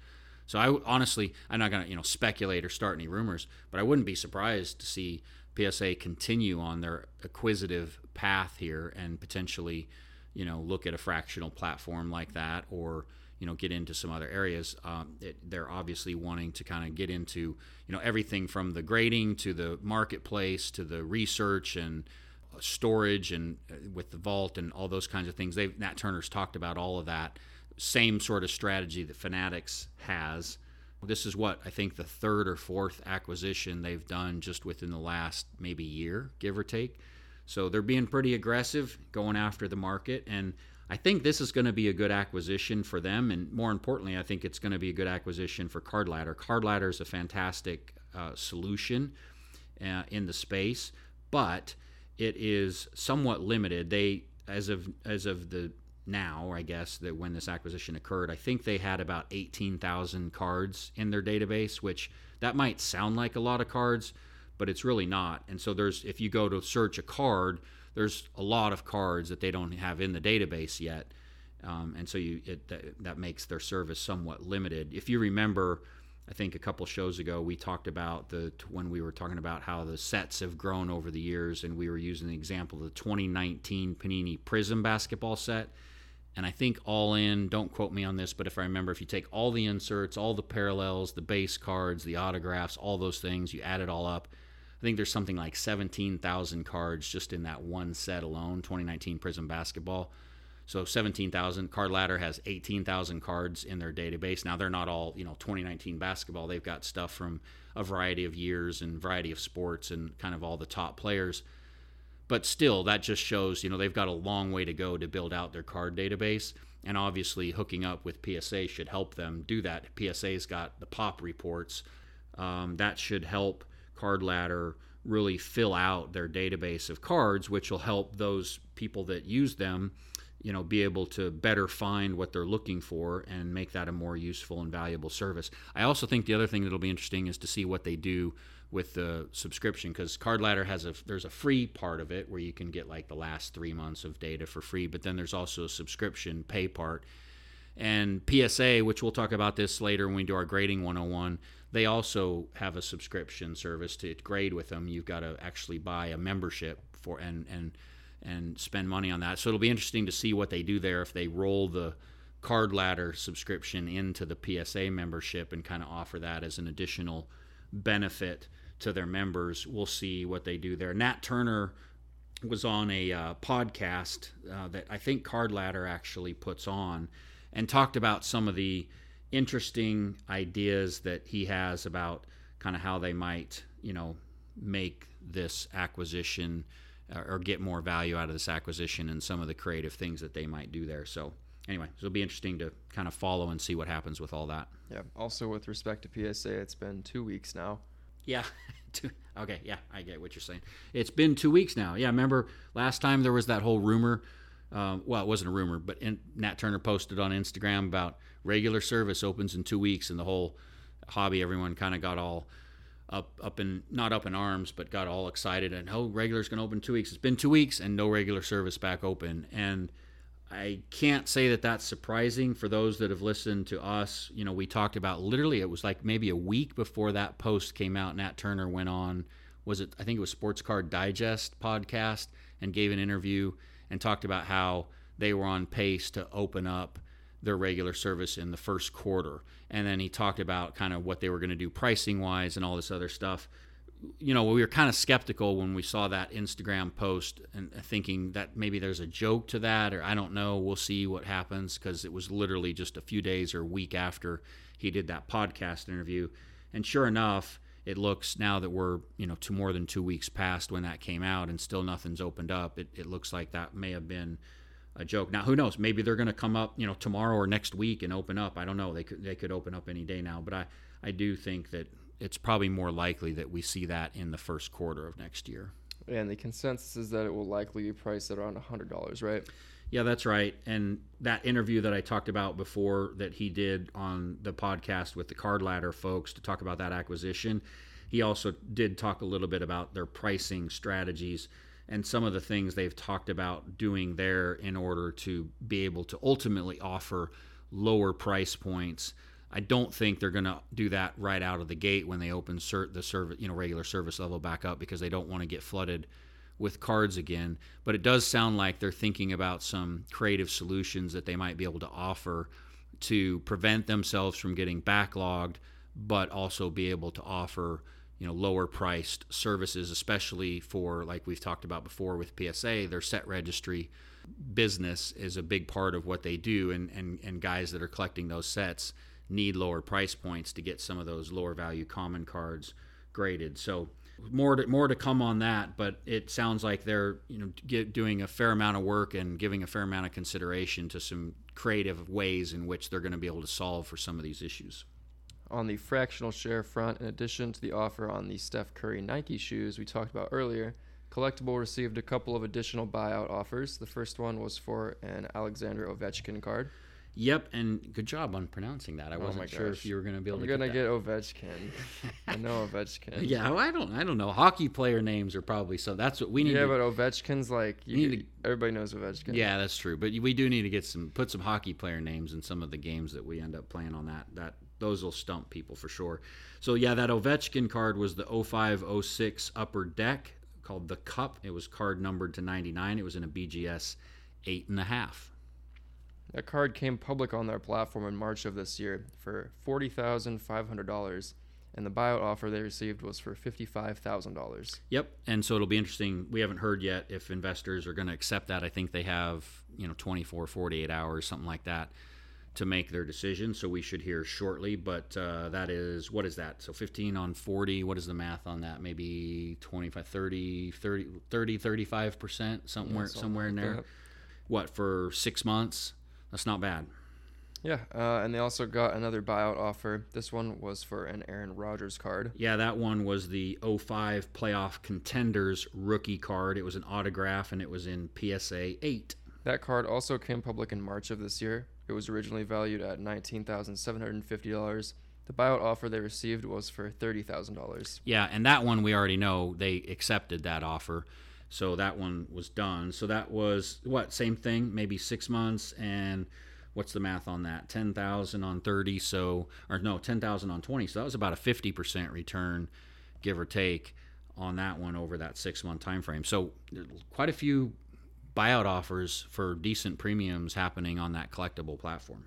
So I honestly, I'm not going to you know speculate or start any rumors, but I wouldn't be surprised to see PSA continue on their acquisitive path here and potentially, you know, look at a fractional platform like that or you know get into some other areas. Um, it, they're obviously wanting to kind of get into you know everything from the grading to the marketplace to the research and uh, storage and uh, with the vault and all those kinds of things. They Nat Turner's talked about all of that. Same sort of strategy that Fanatics has. This is what I think the third or fourth acquisition they've done just within the last maybe year, give or take. So they're being pretty aggressive, going after the market, and I think this is going to be a good acquisition for them, and more importantly, I think it's going to be a good acquisition for Card Ladder. Card Ladder is a fantastic uh, solution uh, in the space, but it is somewhat limited. They, as of as of the now, I guess, that when this acquisition occurred, I think they had about 18,000 cards in their database, which that might sound like a lot of cards, but it's really not. And so there's if you go to search a card, there's a lot of cards that they don't have in the database yet. Um, and so you it, that, that makes their service somewhat limited. If you remember, I think a couple shows ago we talked about the when we were talking about how the sets have grown over the years, and we were using the example of the 2019 Panini Prism basketball set. And I think all in, don't quote me on this, but if I remember, if you take all the inserts, all the parallels, the base cards, the autographs, all those things, you add it all up, I think there's something like 17,000 cards just in that one set alone, 2019 Prism basketball. So 17,000. Card Ladder has 18,000 cards in their database. Now they're not all, you know, 2019 basketball. They've got stuff from a variety of years and variety of sports and kind of all the top players. But still, that just shows, you know, they've got a long way to go to build out their card database. And obviously, hooking up with PSA should help them do that. PSA's got the pop reports. Um, that should help Card Ladder really fill out their database of cards, which will help those people that use them you know be able to better find what they're looking for and make that a more useful and valuable service. I also think the other thing that'll be interesting is to see what they do with the subscription because card ladder has a there's a free part of it where you can get like the last three months of data for free but then there's also a subscription pay part. And psa which we'll talk about this later when we do our grading 101 they also have a subscription service to grade with them you've got to actually buy a membership for and and and spend money on that. So it'll be interesting to see what they do there if they roll the card ladder subscription into the PSA membership and kind of offer that as an additional benefit to their members. We'll see what they do there. Nat Turner was on a uh, podcast uh, that I think Card Ladder actually puts on and talked about some of the interesting ideas that he has about kind of how they might, you know, make this acquisition or get more value out of this acquisition and some of the creative things that they might do there. So anyway, it'll be interesting to kind of follow and see what happens with all that. Yeah. Also, with respect to PSA, it's been two weeks now. Yeah. okay. Yeah, I get what you're saying. It's been two weeks now. Yeah. Remember last time there was that whole rumor. Um, well, it wasn't a rumor, but in, Nat Turner posted on Instagram about regular service opens in two weeks, and the whole hobby, everyone kind of got all up up in not up in arms, but got all excited and oh, regular's going to open two weeks. It's been two weeks and no regular service back open, and I can't say that that's surprising for those that have listened to us. You know, we talked about literally it was like maybe a week before that post came out. Nat Turner went on, was it? I think it was Sports Card Digest podcast and gave an interview and talked about how they were on pace to open up their regular service in the first quarter. And then he talked about kind of what they were going to do pricing wise and all this other stuff. You know, we were kind of skeptical when we saw that Instagram post and thinking that maybe there's a joke to that, or I don't know. We'll see what happens because it was literally just a few days or a week after he did that podcast interview. And sure enough, it looks now that we're you know to more than two weeks past when that came out and still nothing's opened up. It, it looks like that may have been a joke. Now, who knows? Maybe they're going to come up, you know, tomorrow or next week and open up. I don't know. They could they could open up any day now, but I I do think that it's probably more likely that we see that in the first quarter of next year. And the consensus is that it will likely be priced at around $100, right? Yeah, that's right. And that interview that I talked about before that he did on the podcast with the Card Ladder folks to talk about that acquisition, he also did talk a little bit about their pricing strategies and some of the things they've talked about doing there in order to be able to ultimately offer lower price points. I don't think they're going to do that right out of the gate when they open cert, the service, you know, regular service level back up because they don't want to get flooded with cards again. But it does sound like they're thinking about some creative solutions that they might be able to offer to prevent themselves from getting backlogged, but also be able to offer you know lower priced services especially for like we've talked about before with PSA their set registry business is a big part of what they do. And and, and guys that are collecting those sets need lower price points to get some of those lower value common cards graded. So more to, more to come on that but it sounds like they're you know get, doing a fair amount of work and giving a fair amount of consideration to some creative ways in which they're going to be able to solve for some of these issues on the fractional share front, in addition to the offer on the Steph Curry Nike shoes we talked about earlier, Collectable received a couple of additional buyout offers. The first one was for an Alexander Ovechkin card. Yep, and good job on pronouncing that. I Oh wasn't sure if you were going to be able I'm to gonna get, get Ovechkin. I know Ovechkin. Yeah, well, I don't. I don't know. Hockey player names are probably so. That's what we need. yeah, to, but Ovechkin's like you need could- everybody knows Ovechkin. Yeah, that's true. But we do need to get some put some hockey player names in some of the games that we end up playing on that. That those will stump people for sure. So yeah, that Ovechkin card was the 0506 upper deck called the Cup. It was card numbered to 99. It was in a BGS eight and a half. That card came public on their platform in March of this year for forty thousand five hundred dollars, and the buyout offer they received was for fifty-five thousand dollars. Yep. And so it'll be interesting. We haven't heard yet if investors are going to accept that. I think they have, you know, 24, 48 hours, something like that, to make their decision. So we should hear shortly. But uh, that is, what is that? So 15 on 40. What is the math on that? Maybe 25, 30, 30, 30 35%, somewhere, somewhere in there. What, for six months? That's not bad. Yeah, uh, and they also got another buyout offer. This one was for an Aaron Rodgers card. Yeah, that one was the 05 playoff contenders rookie card. It was an autograph and it was in PSA 8. That card also came public in March of this year. It was originally valued at nineteen thousand seven hundred and fifty dollars. The buyout offer they received was for thirty thousand dollars. Yeah, and that one we already know they accepted that offer. So that one was done. So that was what, same thing, maybe six months and what's the math on that? Ten thousand on thirty, so or no, ten thousand on twenty. So that was about a fifty percent return, give or take, on that one over that six month time frame. So quite a few buyout offers for decent premiums happening on that Collectable platform.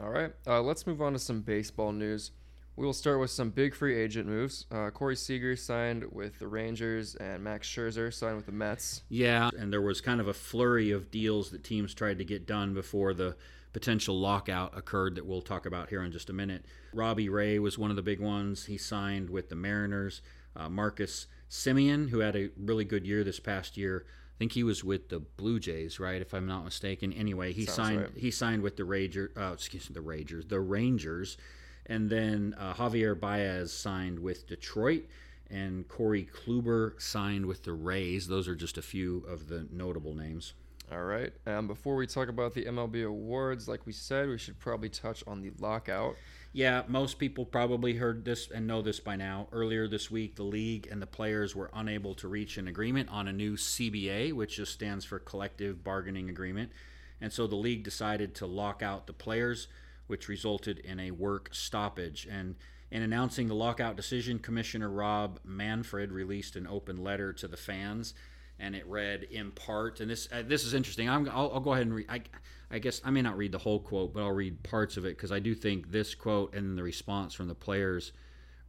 All right, uh, let's move on to some baseball news. We will start with some big free agent moves. Uh, Corey Seager signed with the Rangers, and Max Scherzer signed with the Mets. Yeah, and there was kind of a flurry of deals that teams tried to get done before the potential lockout occurred that we'll talk about here in just a minute. Robbie Ray was one of the big ones. He signed with the Mariners. Uh, Marcus Semien, who had a really good year this past year, think he was with the Blue Jays, right? If I'm not mistaken. Anyway, he Sounds signed. right. He signed with the Ranger. Uh, excuse me, the Rangers. The Rangers, and then uh, Javier Baez signed with Detroit, and Corey Kluber signed with the Rays. Those are just a few of the notable names. All right. Um, before we talk about the MLB awards, like we said, we should probably touch on the lockout. Yeah, most people probably heard this and know this by now. Earlier this week, the league and the players were unable to reach an agreement on a new CBA, which just stands for Collective Bargaining Agreement. And so the league decided to lock out the players, which resulted in a work stoppage. And in announcing the lockout decision, Commissioner Rob Manfred released an open letter to the fans, and it read in part. And this uh, this is interesting. I'm, I'll, I'll go ahead and read. I, I guess I may not read the whole quote, but I'll read parts of it because I do think this quote and the response from the players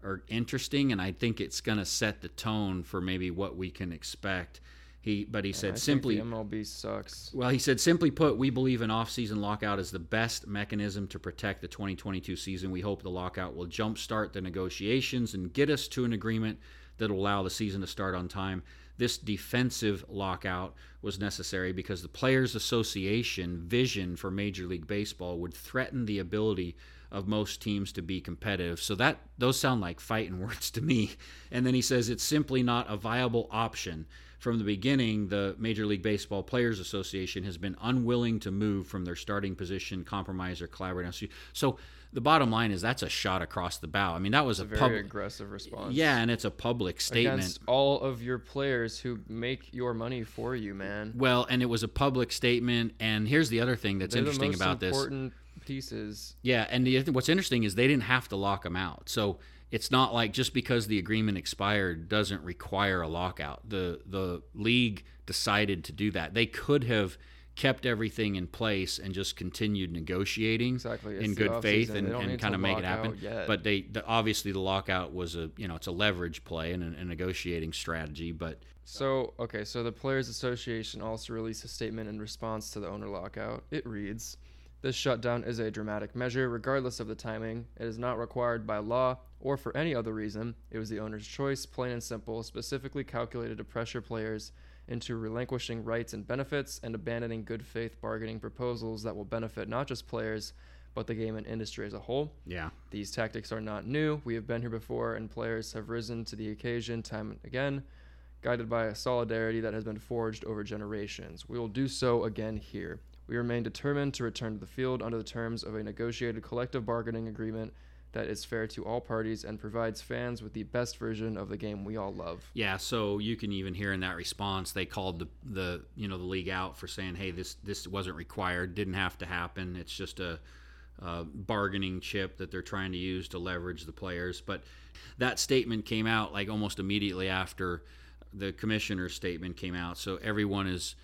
are interesting, and I think it's going to set the tone for maybe what we can expect. He, but he I said think simply, MLB sucks. well, he said, simply put, we believe an off-season lockout is the best mechanism to protect the 2022 season. We hope the lockout will jumpstart the negotiations and get us to an agreement that will allow the season to start on time. This defensive lockout was necessary because the Players Association vision for Major League Baseball would threaten the ability of most teams to be competitive. So that those sound like fighting words to me. And then he says it's simply not a viable option. From the beginning, the Major League Baseball Players Association has been unwilling to move from their starting position, compromise, or collaborate. So the bottom line is that's a shot across the bow. I mean, that was It's a a, very public, aggressive response. yeah, and it's a public statement. Against all of your players who make your money for you, man. Well, and it was a public statement. And here's the other thing that's They're interesting the most about this. important pieces. Yeah, and the, what's interesting is they didn't have to lock them out. So it's not like just because the agreement expired doesn't require a lockout. The the league decided to do that. They could have kept everything in place and just continued negotiating Exactly. In good faith and, and kind of make it happen. But they the, obviously the lockout was a you know it's a leverage play and a, a negotiating strategy. But So, okay, so the Players Association also released a statement in response to the owner lockout. It reads This shutdown is a dramatic measure, regardless of the timing. It is not required by law or for any other reason. It was the owner's choice, plain and simple, specifically calculated to pressure players into relinquishing rights and benefits and abandoning good faith bargaining proposals that will benefit not just players, but the game and industry as a whole. yeah, These tactics are not new. We have been here before, and players have risen to the occasion time and again. guided by a solidarity that has been forged over generations. We will do so again here. We remain determined to return to the field under the terms of a negotiated collective bargaining agreement that is fair to all parties and provides fans with the best version of the game we all love. Yeah, so you can even hear in that response they called the the you know the league out for saying, "Hey, this this wasn't required, didn't have to happen. It's just a, a bargaining chip that they're trying to use to leverage the players." But that statement came out like almost immediately after the commissioner's statement came out, so everyone is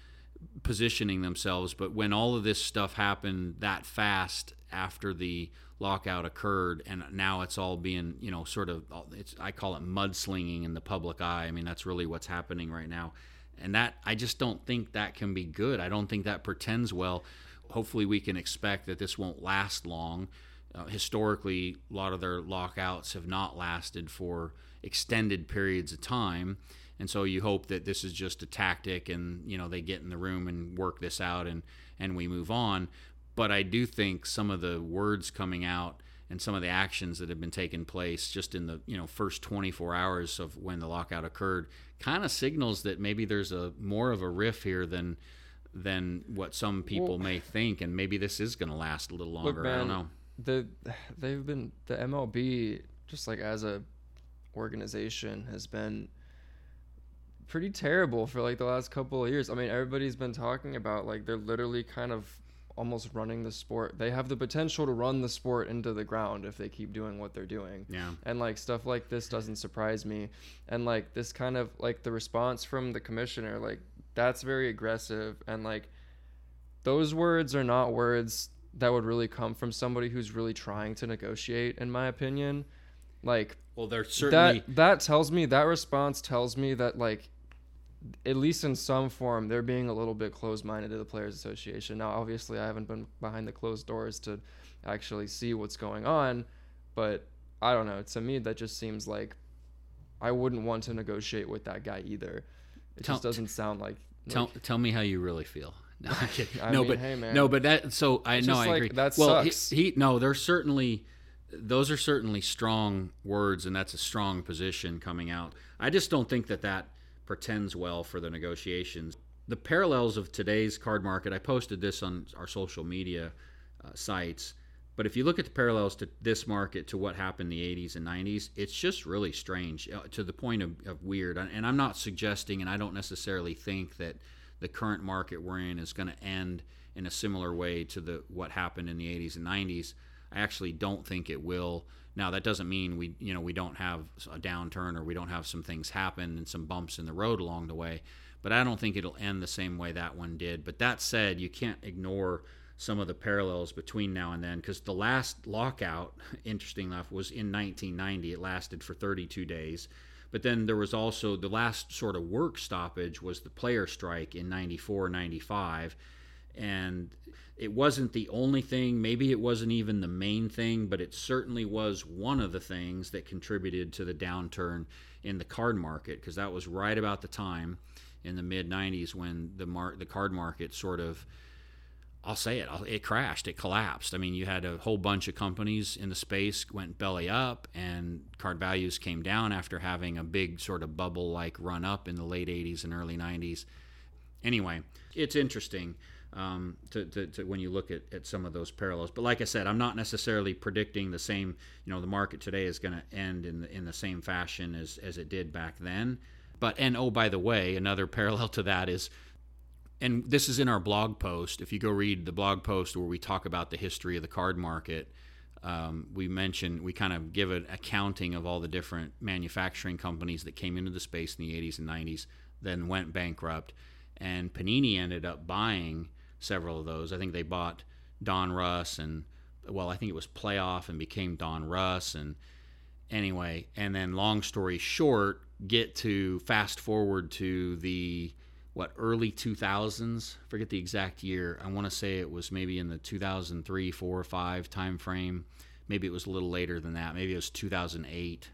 positioning themselves. But when all of this stuff happened that fast after the lockout occurred, and now it's all being, you know, sort of, it's I call it mudslinging in the public eye. I mean, that's really what's happening right now, and that I just don't think that can be good. I don't think that pretends well. Hopefully, we can expect that this won't last long. Uh, historically, a lot of their lockouts have not lasted for extended periods of time. And so you hope that this is just a tactic and, you know, they get in the room and work this out and, and we move on. But I do think some of the words coming out and some of the actions that have been taking place just in the you know first 24 hours of when the lockout occurred kind of signals that maybe there's a more of a riff here than than what some people well, may think and maybe this is going to last a little longer look, man, i don't know. the they've been the mlb just like as a organization has been pretty terrible for like the last couple of years. I mean everybody's been talking about like they're literally kind of almost running the sport. They have the potential to run the sport into the ground if they keep doing what they're doing. Yeah. And like stuff like this doesn't surprise me. And like this kind of like the response from the commissioner, like that's very aggressive and like those words are not words that would really come from somebody who's really trying to negotiate in my opinion. Like well, they're certainly that that tells me that response tells me that like at least in some form, they're being a little bit closed-minded to the Players Association. Now, obviously, I haven't been behind the closed doors to actually see what's going on, but I don't know. To me, that just seems like I wouldn't want to negotiate with that guy either. It tell, just doesn't sound like. Tell like, tell me how you really feel. No, no, mean, but hey, no, but that. So I know I like, agree. That well, sucks. He, he no, there's certainly those are certainly strong words, and that's a strong position coming out. I just don't think that that pretends well for the negotiations. The parallels of today's card market, I posted this on our social media uh, sites, but if you look at the parallels to this market to what happened in the 80s and 90s, it's just really strange uh, to the point of, of weird. And I'm not suggesting, and I don't necessarily think that the current market we're in is going to end in a similar way to the what happened in the 80s and 90s. I actually don't think it will. Now that doesn't mean we you know we don't have a downturn or we don't have some things happen and some bumps in the road along the way, but I don't think it'll end the same way that one did. But that said, you can't ignore some of the parallels between now and then because the last lockout, interesting enough, was in 1990. It lasted for 32 days. But then there was also the last sort of work stoppage was the player strike in 94, 95. And it wasn't the only thing, maybe it wasn't even the main thing, but it certainly was one of the things that contributed to the downturn in the card market because that was right about the time in the mid 90s when the mar- the card market sort of I'll say it, it crashed, it collapsed. I mean, you had a whole bunch of companies in the space went belly up, and card values came down after having a big sort of bubble like run up in the late 80s and early 90s. Anyway, it's interesting um, to, to, to, when you look at, at some of those parallels. But like I said, I'm not necessarily predicting the same. You know, the market today is going to end in the, in the same fashion as as it did back then. But and oh, by the way, another parallel to that is, and this is in our blog post. If you go read the blog post where we talk about the history of the card market. Um, we mention we kind of give an accounting of all the different manufacturing companies that came into the space in the 80s and 90s, then went bankrupt, and Panini ended up buying several of those. I think they bought Donruss and well, I think it was Playoff and became Donruss and anyway, and then long story short, get to fast forward to the what early 2000s forget the exact year. I want to say it was maybe in the 2003 4 or 5 time frame maybe it was a little later than that. Maybe it was 2008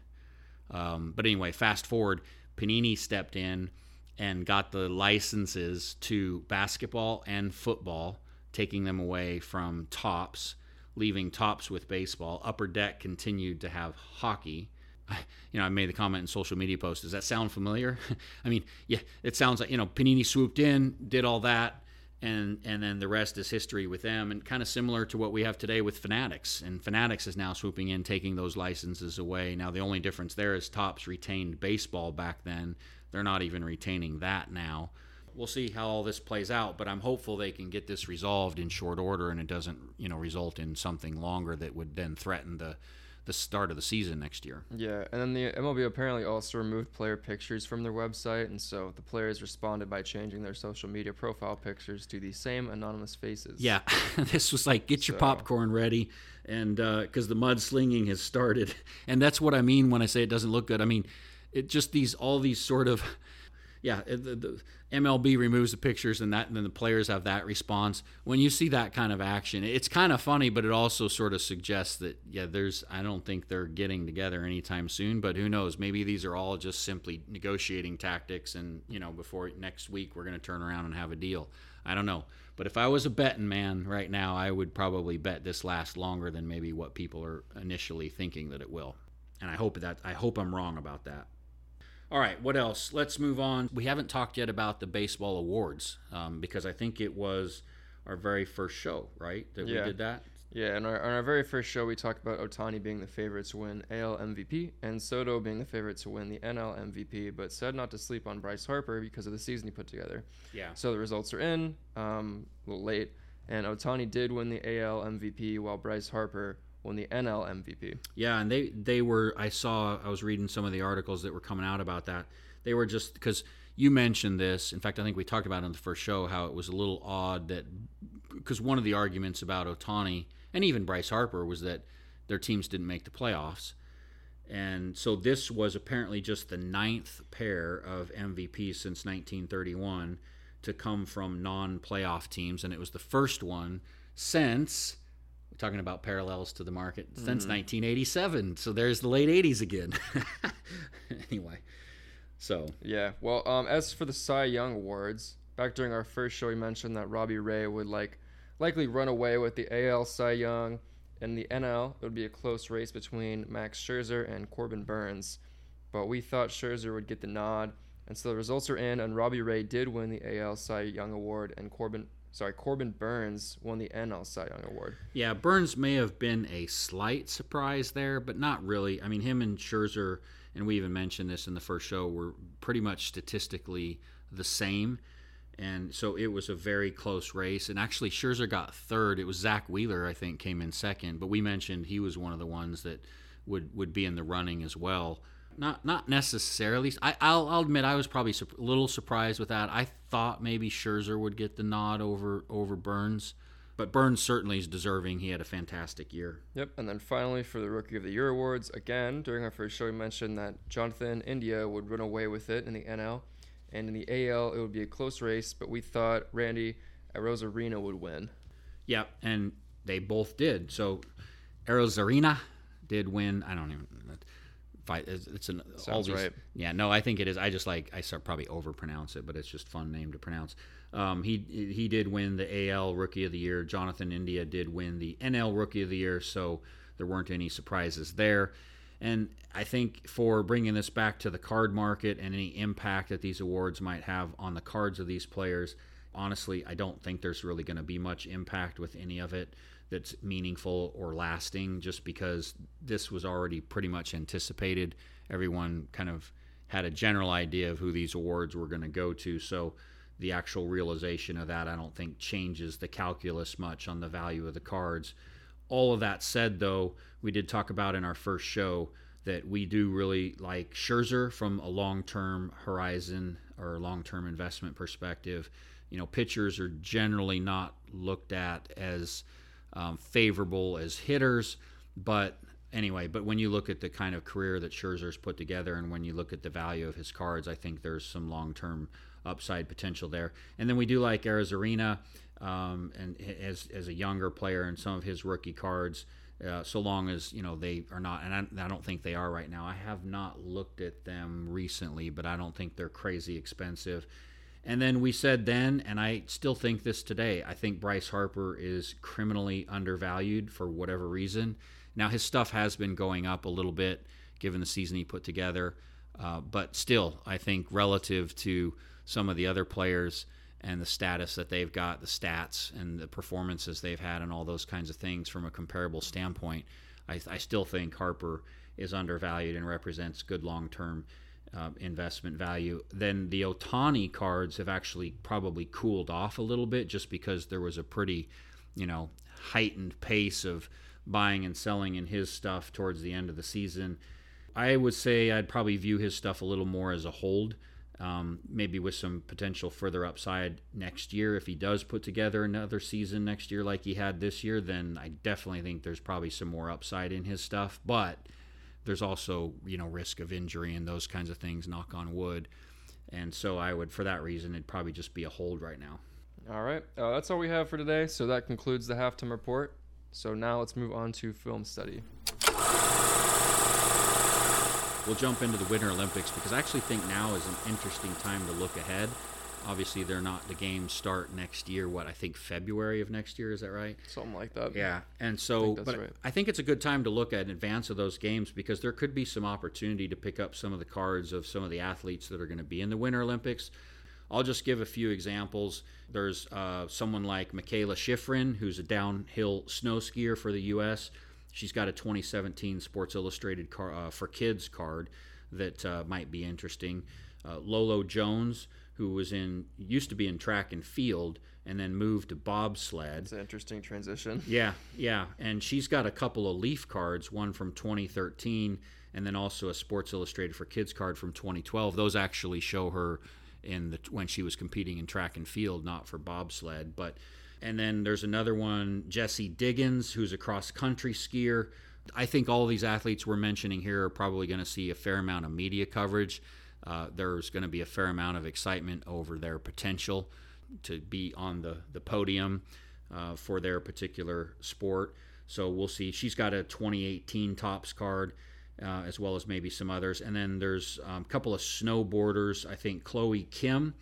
um, but anyway fast forward panini stepped in and got the licenses to basketball and football, taking them away from Topps, leaving Topps with baseball. Upper Deck continued to have hockey. you know, I made the comment in social media post. Does that sound familiar? I mean, yeah, it sounds like you know Panini swooped in, did all that, and and then the rest is history with them, and kind of similar to what we have today with Fanatics. And Fanatics is now swooping in, taking those licenses away. Now the only difference there is Topps retained baseball back then. They're not even retaining that now. We'll see how all this plays out, but I'm hopeful they can get this resolved in short order, and it doesn't, you know, result in something longer that would then threaten the the start of the season next year. Yeah, and then the MLB apparently also removed player pictures from their website, and so the players responded by changing their social media profile pictures to the same anonymous faces. Yeah, this was like get your popcorn ready, and uh, because the mudslinging has started, and that's what I mean when I say it doesn't look good. I mean, it just these all these sort of. Yeah, the, the MLB removes the pictures, and that, and then the players have that response. When you see that kind of action, it's kind of funny, but it also sort of suggests that yeah, there's. I don't think they're getting together anytime soon, but who knows? Maybe these are all just simply negotiating tactics, and you know, before next week we're going to turn around and have a deal. I don't know, but if I was a betting man right now, I would probably bet this lasts longer than maybe what people are initially thinking that it will. And I hope that I hope I'm wrong about that. All right, what else? Let's move on. We haven't talked yet about the baseball awards um, because I think it was our very first show, right? That Yeah. we did that. Yeah, and our, on our very first show, we talked about Ohtani being the favorite to win AL MVP and Soto being the favorite to win the NL MVP, but said not to sleep on Bryce Harper because of the season he put together. Yeah. So the results are in, um, a little late, and Ohtani did win the AL MVP while Bryce Harper won the NL MVP. Yeah, and they they were. I saw. I was reading some of the articles that were coming out about that. They were just because you mentioned this. In fact, I think we talked about it in the first show how it was a little odd that because one of the arguments about Ohtani and even Bryce Harper was that their teams didn't make the playoffs. And so this was apparently just the ninth pair of MVPs since 1931 to come from non-playoff teams, and it was the first one since talking about parallels to the market since 1987. So there's the late 80s again. anyway, so Yeah. Well, um, as for the Cy Young awards, back during our first show, we mentioned that Robbie Ray would like likely run away with the AL Cy Young. In the NL, it would be a close race between Max Scherzer and Corbin Burnes, but we thought Scherzer would get the nod, and so the results are in. And Robbie Ray did win the AL Cy Young award, and Corbin, sorry, Corbin Burnes won the NL Cy Young award. yeah, Burnes may have been a slight surprise there, but not really. I mean, him and Scherzer, and we even mentioned this in the first show, were pretty much statistically the same. And so it was a very close race. And actually, Scherzer got third. It was Zack Wheeler, I think, came in second. But we mentioned he was one of the ones that would, would be in the running as well. Not not necessarily. I, I'll, I'll admit I was probably a little surprised with that. I thought maybe Scherzer would get the nod over over Burnes, but Burnes certainly is deserving. He had a fantastic year. Yep, and then finally for the Rookie of the Year awards, again during our first show, we mentioned that Jonathan India would run away with it in the NL, and in the AL it would be a close race, but we thought Randy Arozarena would win. Yep, and they both did. So Arozarena did win. I don't even. Fight. It's, it's an all Sounds these- right. Yeah, no, I think it is. I just like I start probably overpronounce it, but it's just fun name to pronounce. Um, he he did win the AL Rookie of the Year. Jonathan India did win the NL Rookie of the Year. So there weren't any surprises there. And I think for bringing this back to the card market and any impact that these awards might have on the cards of these players, honestly, I don't think there's really going to be much impact with any of it that's meaningful or lasting just because this was already pretty much anticipated. Everyone kind of had a general idea of who these awards were going to go to. So the actual realization of that, I don't think changes the calculus much on the value of the cards. All of that said, though, we did talk about in our first show that we do really like Scherzer from a long term horizon or long term investment perspective. You know, pitchers are generally not looked at as um, favorable as hitters, but anyway, but when you look at the kind of career that Scherzer's put together and when you look at the value of his cards, I think there's some long term upside potential there. And then we do like Arozarena um, and as, as a younger player and some of his rookie cards. Uh, so long as you know they are not, and I, I don't think they are right now. I have not looked at them recently, but I don't think they're crazy expensive. And then we said then, and I still think this today. I think Bryce Harper is criminally undervalued for whatever reason. Now his stuff has been going up a little bit. given the season he put together. Uh, but still, I think relative to some of the other players and the status that they've got, the stats and the performances they've had, and all those kinds of things from a comparable standpoint, I, I still think Harper is undervalued and represents good long term uh, investment value. Then the Ohtani cards have actually probably cooled off a little bit just because there was a pretty, you know, heightened pace of buying and selling in his stuff towards the end of the season. I would say I'd probably view his stuff a little more as a hold, um, maybe with some potential further upside next year. If he does put together another season next year like he had this year, then I definitely think there's probably some more upside in his stuff. But there's also you know risk of injury and those kinds of things. Knock on wood. And so I would, for that reason, it'd probably just be a hold right now. All right, uh, that's all we have for today. So that concludes the halftime report. So now let's move on to film study. We'll jump into the Winter Olympics because I actually think now is an interesting time to look ahead. Obviously, they're not the games start next year. What I think February of next year is that right? Something like that. Yeah, and so, I but right. I think it's a good time to look at in advance of those games because there could be some opportunity to pick up some of the cards of some of the athletes that are going to be in the Winter Olympics. I'll just give a few examples. There's uh, someone like Mikaela Shiffrin, who's a downhill snow skier for the U.S. She's got a 2017 Sports Illustrated car, uh, for Kids card that uh, might be interesting. Uh, Lolo Jones, who was in used to be in track and field and then moved to bobsled. It's an interesting transition. Yeah, yeah, and she's got a couple of Leaf cards, one from 2013, and then also a Sports Illustrated for Kids card from 2012. Those actually show her in the when she was competing in track and field, not for bobsled. But and then there's another one, Jessie Diggins, who's a cross country skier. I think all these athletes we're mentioning here are probably going to see a fair amount of media coverage. Uh, there's going to be a fair amount of excitement over their potential to be on the, the podium uh, for their particular sport. So we'll see. She's got a 2018 Topps card, uh, as well as maybe some others. And then there's um, a couple of snowboarders. I think Chloe Kim.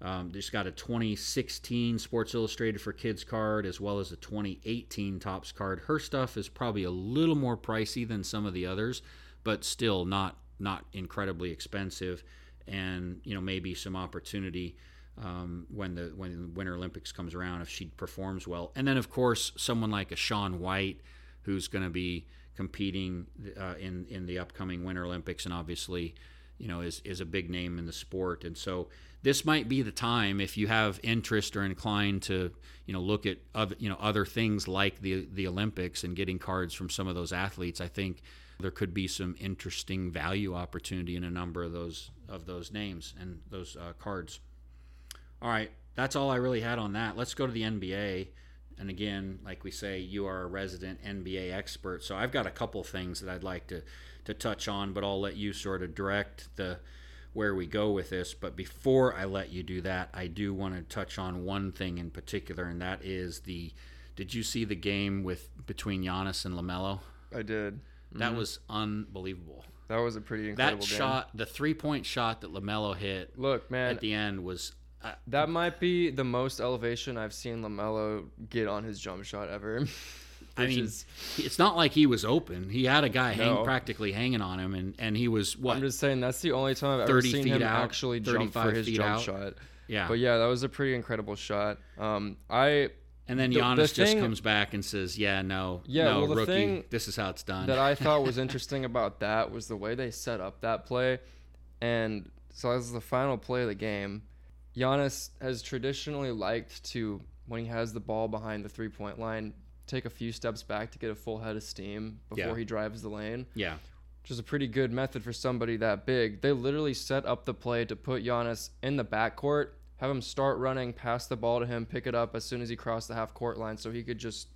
Um, just got a 2016 Sports Illustrated for Kids card, as well as a 2018 Topps card. Her stuff is probably a little more pricey than some of the others, but still not not incredibly expensive, and you know maybe some opportunity um, when the when the Winter Olympics comes around if she performs well. And then of course someone like a Shaun White, who's going to be competing uh, in in the upcoming Winter Olympics, and obviously you know is is a big name in the sport. And so this might be the time if you have interest or inclined to you know look at other you know other things like the the Olympics and getting cards from some of those athletes. I think there could be some interesting value opportunity in a number of those of those names and those uh, cards. All right, that's all I really had on that. Let's go to the NBA. And again, like we say, you are a resident NBA expert, so I've got a couple things that I'd like to to touch on, but I'll let you sort of direct the where we go with this. But before I let you do that, I do want to touch on one thing in particular, and that is the. Did you see the game with between Giannis and Lamelo? I did. That was unbelievable. That was a pretty incredible That game. shot, the three point shot that Lamelo hit Look, man, at the end was. Uh, that might be the most elevation I've seen Lamelo get on his jump shot ever. I mean, is- it's not like he was open. He had a guy hang No. practically hanging on him, and, and he was what? I'm just saying that's the only time I've ever 30 seen him out, actually jump for his jump out. shot. yeah. But yeah, that was a pretty incredible shot. Um, I and then the- the Giannis just thing- comes back and says, "Yeah, no, Yeah, no, well, rookie. this is how it's done." that I thought was interesting about that was the way they set up that play. And so as the final play of the game, Giannis has traditionally liked to, when he has the ball behind the three point line, take a few steps back to get a full head of steam before Yeah. he drives the lane, yeah, which is a pretty good method for somebody that big. They literally set up the play to put Giannis in the backcourt, have him start running, pass the ball to him, pick it up as soon as he crossed the half court line so he could just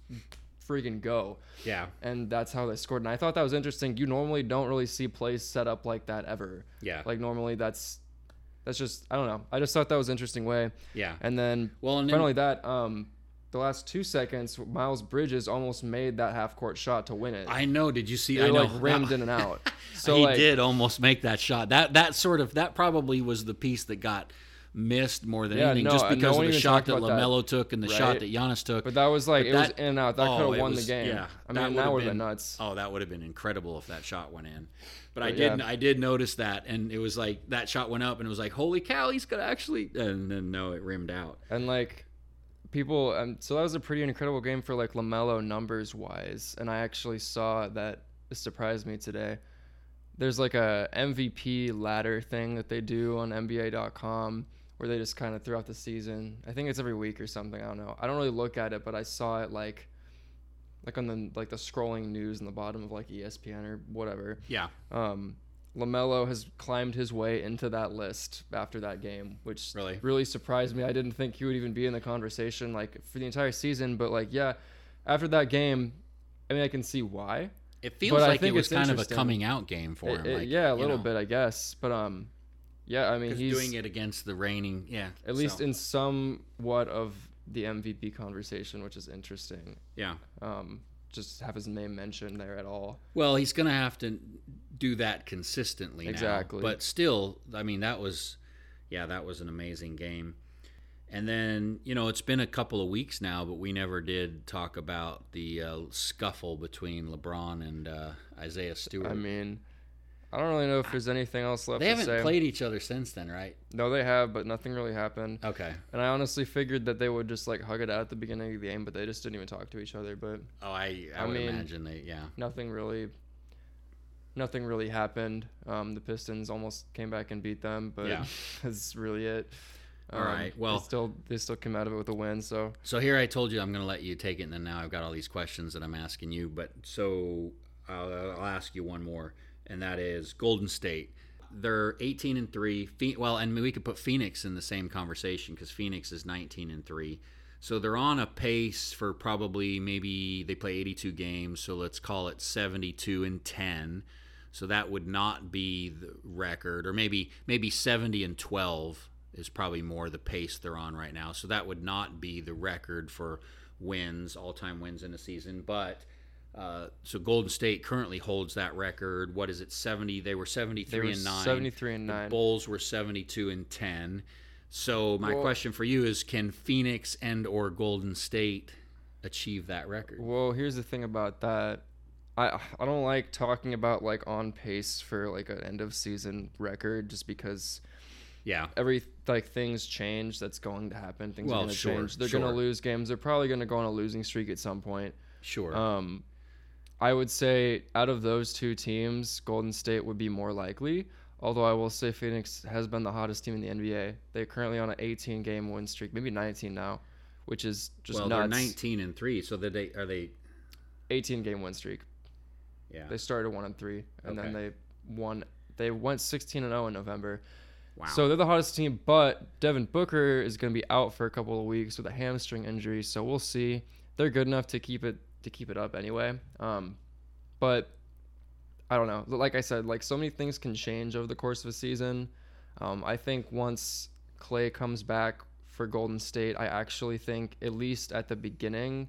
freaking go yeah, and that's how they scored. And I thought that was interesting. You normally don't really see plays set up like that ever. yeah, Like normally that's that's just I don't know. I just thought that was an interesting way. yeah. And then Well, and not then, only that, um, the last two seconds, Miles Bridges almost made that half court shot to win it. I know. Did you see? I know. like rimmed in and out. So he like, did almost make that shot. That that sort of that probably was the piece that got missed more than Yeah, anything, no, just uh, no because of the shot that about that. Lamelo took and the Right. shot that Giannis took. But that was like But it was that- in and out. That oh, could have won was- the game. Yeah, I mean, that would have been nuts. Oh, that would have been incredible if that shot went in. But I did yeah. I did notice that, and it was like that shot went up, and it was like, holy cow, he's gonna actually. And then no, it rimmed out. And like people, um, so that was a pretty incredible game for like Lamelo numbers wise. And I actually saw that surprised me today. There's like a MVP ladder thing that they do on NBA.com where they just kind of throughout the season. I think it's every week or something. I don't know. I don't really look at it, but I saw it like like on the like the scrolling news in the bottom of like ESPN or whatever. Yeah, Um, Lamelo has climbed his way into that list after that game, which Really? really surprised me. I didn't think he would even be in the conversation like for the entire season, but like yeah, after that game, I mean I can see why. it feels But like it was kind of a coming out game for him. it- like, yeah, a little know, bit I guess, but um, yeah, I mean he's doing it against the reigning. Yeah, at least so, in somewhat of the MVP conversation, which is interesting. yeah. Um, just have his name mentioned there at all. Well, he's going to have to do that consistently now. Exactly. But still, I mean, that was, yeah, that was an amazing game. And then, you know, it's been a couple of weeks now, but we never did talk about the uh, scuffle between LeBron and uh, Isaiah Stewart. I mean, I don't really know if there's anything else left they haven't say. played each other since then, right? No, they have, but nothing really happened. Okay. And I honestly figured that they would just like hug it out at the beginning of the game, but they just didn't even talk to each other. But Oh, I, I, I would mean- imagine they, yeah. nothing really, nothing really happened. Um, the Pistons almost came back and beat them, but Yeah. that's really it. All right, they well- still they still came out of it with a win. So So here I told you I'm going to let you take it, and then now I've got all these questions that I'm asking you. But so I'll, I'll ask you one more, and that is Golden State. They're 18 and three. Well, and we could put Phoenix in the same conversation because Phoenix is 19 and three. So they're on a pace for probably maybe they play 82 games. So let's call it 72 and 10. So that would not be the record, or maybe maybe 70 and 12 is probably more the pace they're on right now. So that would not be the record for wins, all-time wins in a season. But uh, so Golden State currently holds that record. What is it? 70. They were 73 they were and nine. 73 and The nine. Bulls were 72 and 10. So my Well- question for you is: Can Phoenix and or Golden State achieve that record? Well, here's the thing about that. I I don't like talking about like on pace for like an end of season record just because Yeah. every like things change that's going to happen things Well, are going to sure, change they're sure. going to lose games they're probably going to go on a losing streak at some point Sure. um i would say out of those two teams golden state would be more likely although i will say phoenix has been the hottest team in the nba they're currently on an 18 game win streak maybe 19 now which is just well, nuts they're 19 and three. So they are they? 18 game win streak Yeah. they started 1 and 3 and then they won they went 16 and 0 in november Wow. So they're the hottest team, but Devin Booker is going to be out for a couple of weeks with a hamstring injury, so we'll see. They're good enough to keep it to keep it up anyway. Um, but I don't know. Like I said, like so many things can change over the course of a season. Um, I think once Clay comes back for Golden State, I actually think at least at the beginning,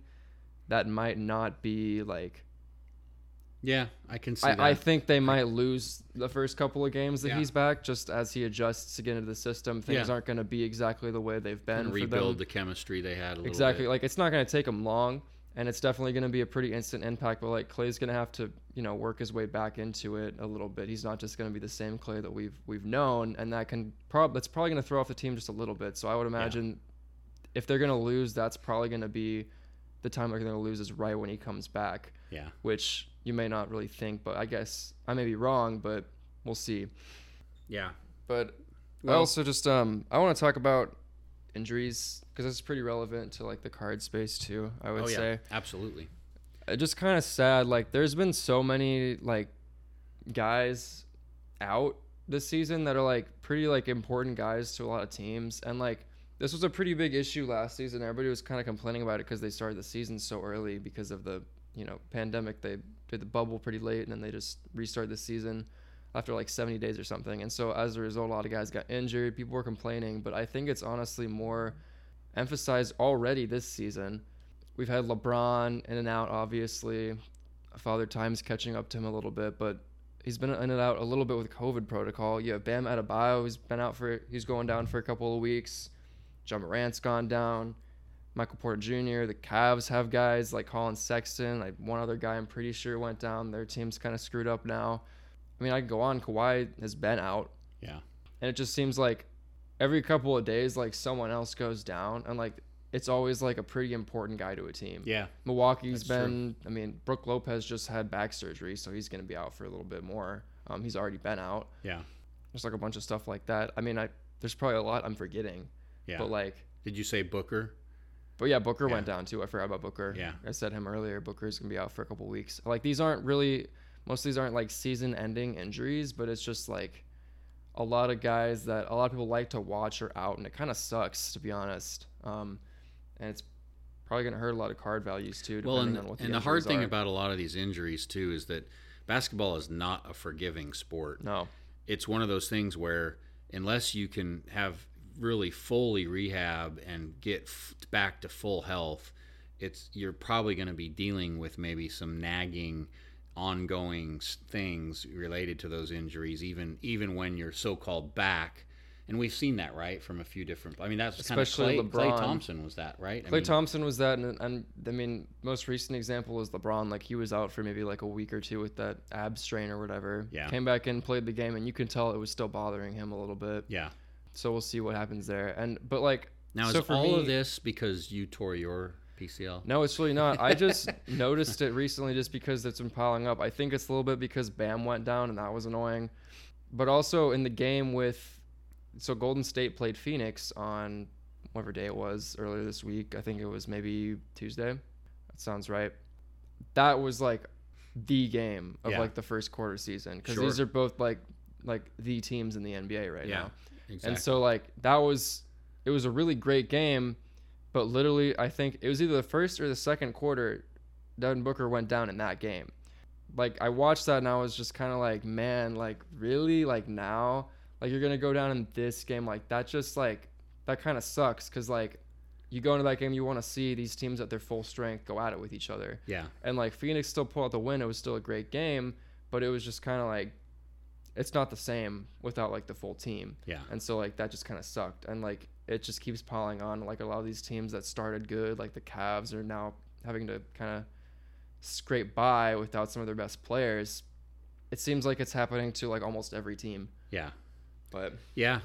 that might not be like yeah, I can see that. I, I think they might lose the first couple of games that Yeah. he's back, just as he adjusts to get into the system. Things Yeah. aren't going to be exactly the way they've been and rebuild the chemistry they had a little Exactly, bit. like it's not going to take them long, and it's definitely going to be a pretty instant impact. But like Clay's going to have to, you know, work his way back into it a little bit. He's not just going to be the same Clay that we've we've known, and that can prob that's probably going to throw off the team just a little bit. So I would imagine if they're going to lose, that's probably going to be the time they're going to lose is right when he comes back yeah. which you may not really think, but I guess I may be wrong, but we'll see. Yeah. But I also just um I want to talk about injuries because it's pretty relevant to like the card space too. I would oh yeah. say Absolutely. it just kind of sad. Like there's been so many like guys out this season that are like pretty like important guys to a lot of teams, and like this was a pretty big issue last season. Everybody was kind of complaining about it because they started the season so early because of the you know pandemic. They the bubble pretty late, and then they just restarted the season after like 70 days or something. And so as a result, a lot of guys got injured. People were complaining, but I think it's honestly more emphasized already this season. We've had LeBron in and out, obviously. Father Time's catching up to him a little bit, but he's been in and out a little bit with COVID protocol. You have Bam Adebayo, who's been out for he's going down for a couple of weeks. Ja Morant's gone down. Michael Porter Jr. The Cavs have guys like Collin Sexton, like one other guy I'm pretty sure went down. Their team's kind of screwed up now. I mean, I can go on. Kawhi has been out, Yeah. and it just seems like every couple of days, like someone else goes down, and like it's always like a pretty important guy to a team. Yeah. Milwaukee's That's true. been. I mean, Brook Lopez just had back surgery, so he's going to be out for a little bit more. Um, he's already been out. Yeah. There's like a bunch of stuff like that. I mean, I there's probably a lot I'm forgetting, Yeah. but like, Did you say Booker? But yeah, Booker went down too. I forgot about Booker. Yeah. I said him earlier. Booker's gonna be out for a couple weeks. Like these aren't really. Most of these aren't like season-ending injuries, but it's just like a lot of guys that a lot of people like to watch are out, and it kind of sucks to be honest. Um, and it's probably gonna hurt a lot of card values too. Well, and, depending on what and the hard thing are. about a lot of these injuries too is that basketball is not a forgiving sport. no, It's one of those things where unless you can have really fully rehab and get f- back to full health, it's you're probably going to be dealing with maybe some nagging ongoing things related to those injuries even even when you're so-called back and we've seen that right from a few different i mean that's Especially kind of Klay, LeBron. thompson was that right I Klay mean, Thompson was that, and, and I mean, most recent example is LeBron. Like he was out for maybe like a week or two with that ab strain or whatever. Yeah. Came back in, played the game, and you can tell it was still bothering him a little bit. yeah So we'll see what happens there. And but like now so is for all me, of this because you tore your pcl No, it's really not. I just noticed it recently just because it's been piling up. I think it's a little bit because Bam went down and that was annoying. But also in the game with so Golden State played Phoenix on whatever day it was earlier this week. I think it was maybe Tuesday. That sounds right. That was like the game of Yeah. like the first quarter season because Sure. these are both like like the teams in the NBA right yeah now. Exactly And so like that was it was a really great game, but literally I think it was either the first or the second quarter Devin Booker went down in that game. Like I watched that and I was just kind of like, man, like really like now like you're going to go down in this game like that just like that kind of sucks cuz like you go into that game you want to see these teams at their full strength go at it with each other. yeah And like Phoenix still pulled out the win. It was still a great game, but it was just kind of like it's not the same without like the full team. yeah And so like that just kind of sucked. And like it just keeps piling on. Like a lot of these teams that started good, like the Cavs, are now having to kind of scrape by without some of their best players. It seems like it's happening to like almost every team. yeah But Yeah,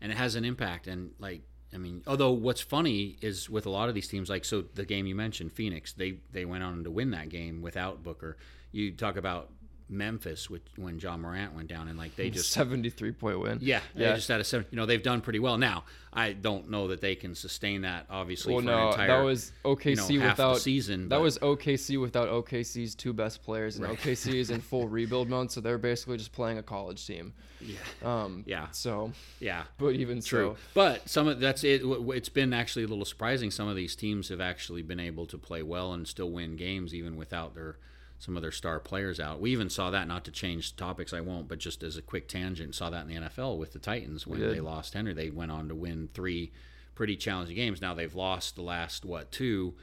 and it has an impact. And like, I mean, although what's funny is with a lot of these teams, like so the game you mentioned, Phoenix, they they went on to win that game without Booker. You talk about Memphis, which when Ja Morant went down, and like they just 73 point win. yeah, they Yeah. just had a seven. You know, they've done pretty well. Now, I don't know that they can sustain that. Obviously, Well, for no, an entire that was OKC you know, without season. That but- was OKC without OKC's two best players, and Right. OKC is in full rebuild mode, so they're basically just playing a college team. yeah, Um, yeah, So, yeah. but even True, so, but some of that's it. It's been actually a little surprising. Some of these teams have actually been able to play well and still win games even without their some of their star players out. We even saw that. Not to change topics, I won't. But just as a quick tangent, saw that in the NFL with the Titans when they lost Henry. They went on to win three pretty challenging games. Now they've lost the last what two.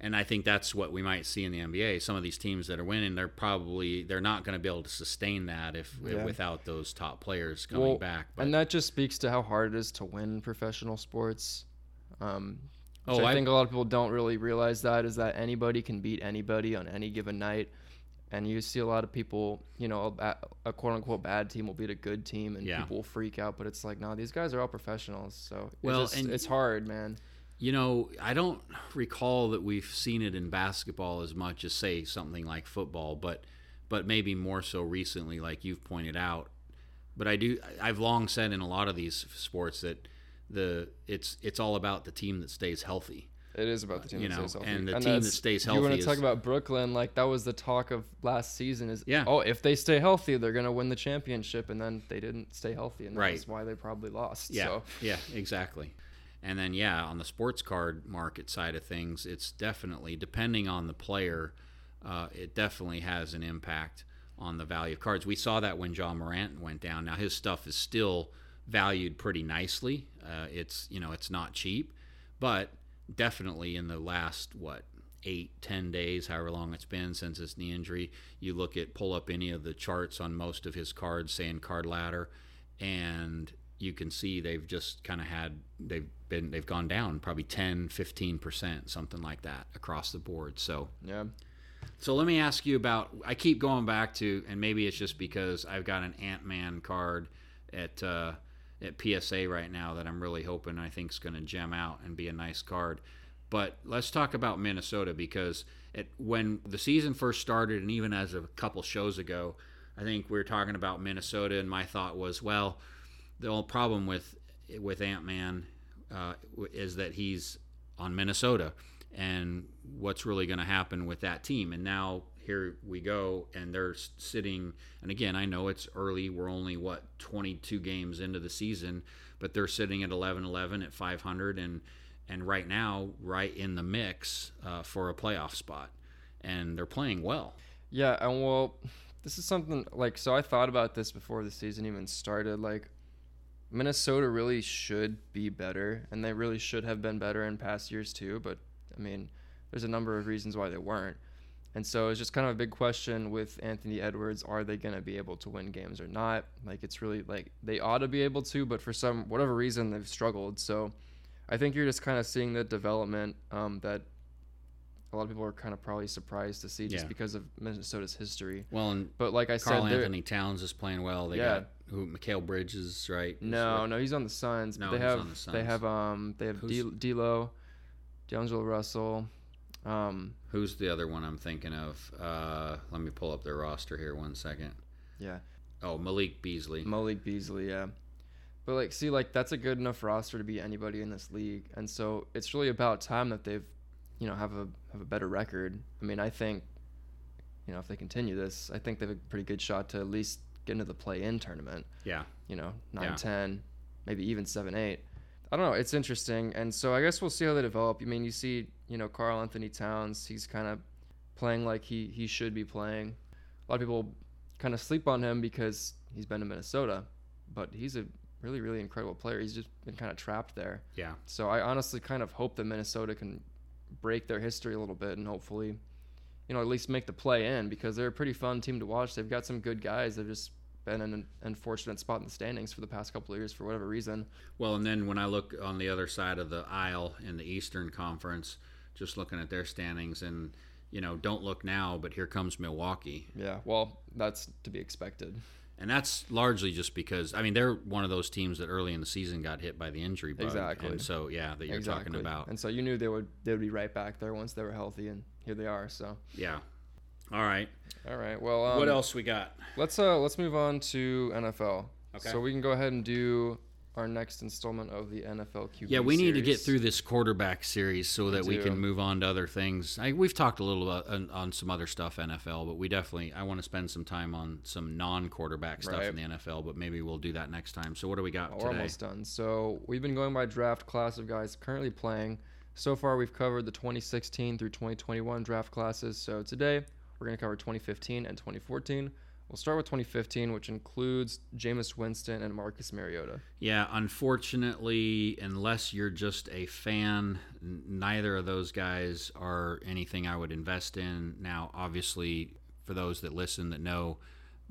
And I think that's what we might see in the NBA. Some of these teams that are winning, they're probably they're not going to be able to sustain that if Yeah. without those top players coming Well, back. But, and that just speaks to how hard it is to win professional sports. Um, Oh, I I- think a lot of people don't really realize that is that anybody can beat anybody on any given night, and you see a lot of people, you know, a, ba- a quote unquote bad team will beat a good team, and Yeah. people will freak out. But it's like, no, these guys are all professionals, so Well, just- and- it's hard, man. You know, I don't recall that we've seen it in basketball as much as say something like football, but but maybe more so recently, like you've pointed out. But I do. I've long said in a lot of these sports that the it's it's all about the team that stays healthy. It is about the team you that know, stays healthy. and the team that stays You want healthy to talk about Brooklyn? Like that was the talk of last season. Is Yeah. oh, if they stay healthy, they're gonna win the championship, and then they didn't stay healthy, and Right. that's why they probably lost. Yeah, So. yeah, exactly. And then yeah, on the sports card market side of things, it's definitely depending on the player, uh, it definitely has an impact on the value of cards. We saw that when Ja Morant went down. Now his stuff is still valued pretty nicely. Uh, it's you know it's not cheap, but definitely in the last what eight, ten days, however long it's been since his knee injury. You look at pull up any of the charts on most of his cards, saying card ladder, and you can see they've just kind of had they've been they've gone down probably 10 15% something like that across the board so yeah so let me ask you about i keep going back to and maybe it's just because i've got an ant-man card at uh, at psa right now that i'm really hoping i think is going to gem out and be a nice card but let's talk about minnesota because it, when the season first started and even as a couple shows ago i think we were talking about minnesota and my thought was well the only problem with with Ant Man uh, is that he's on Minnesota, and what's really going to happen with that team? And now here we go, and they're sitting. And again, I know it's early. We're only what 22 games into the season, but they're sitting at 11-11 at 500, and and right now, right in the mix uh, for a playoff spot, and they're playing well. Yeah, and well, this is something like so. I thought about this before the season even started. Like, Minnesota really should be better, and they really should have been better in past years too. But I mean, there's a number of reasons why they weren't. And so it's just kind of a big question with Anthony Edwards. Are they going to be able to win games or not? Like, it's really like they ought to be able to, but for some, whatever reason, they've struggled. So I think you're just kind of seeing the development um, that a lot of people are kind of probably surprised to see just Yeah. because of Minnesota's history. Well, and But like I Karl said, Anthony Towns is playing well. They Yeah. got who Mikal Bridges, right? No, no, he's on the Suns. No, but they he's have on the Suns. they have um they have D- D'Lo, D'Angelo Russell, um Who's the other one I'm thinking of? Uh, let me pull up their roster here one second. yeah Oh, Malik Beasley. Malik Beasley, yeah. But like, see, like that's a good enough roster to beat anybody in this league, and so it's really about time that they've, you know, have a have a better record. I mean, I think, you know, if they continue this, I think they have a pretty good shot to at least get into the play-in tournament. Yeah. You know, nine, Yeah. ten, maybe even seven, eight. I don't know. It's interesting, and so I guess we'll see how they develop. I mean, you see, you know, Karl-Anthony Towns, he's kind of playing like he he should be playing. A lot of people kind of sleep on him because he's been to Minnesota, but he's a really really incredible player. He's just been kind of trapped there. Yeah. So I honestly kind of hope that Minnesota can break their history a little bit and hopefully, you know, at least make the play in because they're a pretty fun team to watch. They've got some good guys. They've just been in an unfortunate spot in the standings for the past couple of years for whatever reason. Well, and then when I look on the other side of the aisle in the Eastern Conference, just looking at their standings, and you know, don't look now, but here comes Milwaukee, Yeah, well, that's to be expected. and that's largely just because I mean they're one of those teams that early in the season got hit by the injury bug, Exactly. and so yeah, that you're talking about. And so you knew they would they would be right back there once they were healthy, and here they are. So Yeah. All right. all right, well, um, what else we got? Let's uh let's move on to NFL. Okay. So we can go ahead and do our next installment of the NFL QB. Yeah, we need to get through this quarterback series so that we can move on to other things. I, we've talked a little about, on, on some other stuff NFL, but we definitely I want to spend some time on some non-quarterback stuff in the NFL. But maybe we'll do that next time. So what do we got Oh, We're today? almost done. So we've been going by draft class of guys currently playing. So far, we've covered the 2016 through 2021 draft classes. So today, we're going to cover 2015 and 2014. We'll start with 2015, which includes Jameis Winston and Marcus Mariota. Yeah, unfortunately, unless you're just a fan, neither of those guys are anything I would invest in. Now, obviously, for those that listen that know,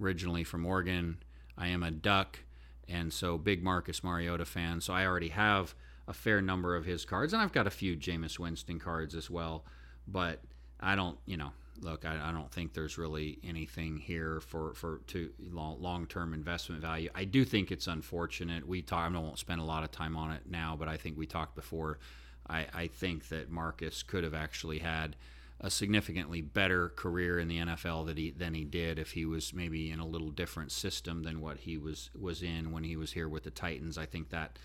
originally from Oregon, I am a Duck, and so big Marcus Mariota fan. So I already have a fair number of his cards, and I've got a few Jameis Winston cards as well. But I don't, you know, look, I, I don't think there's really anything here for for to long term investment value. I do think it's unfortunate. We talk. I won't spend a lot of time on it now, but I think we talked before. I, I think that Marcus could have actually had a significantly better career in the NFL that he than he did if he was maybe in a little different system than what he was was in when he was here with the Titans. I think that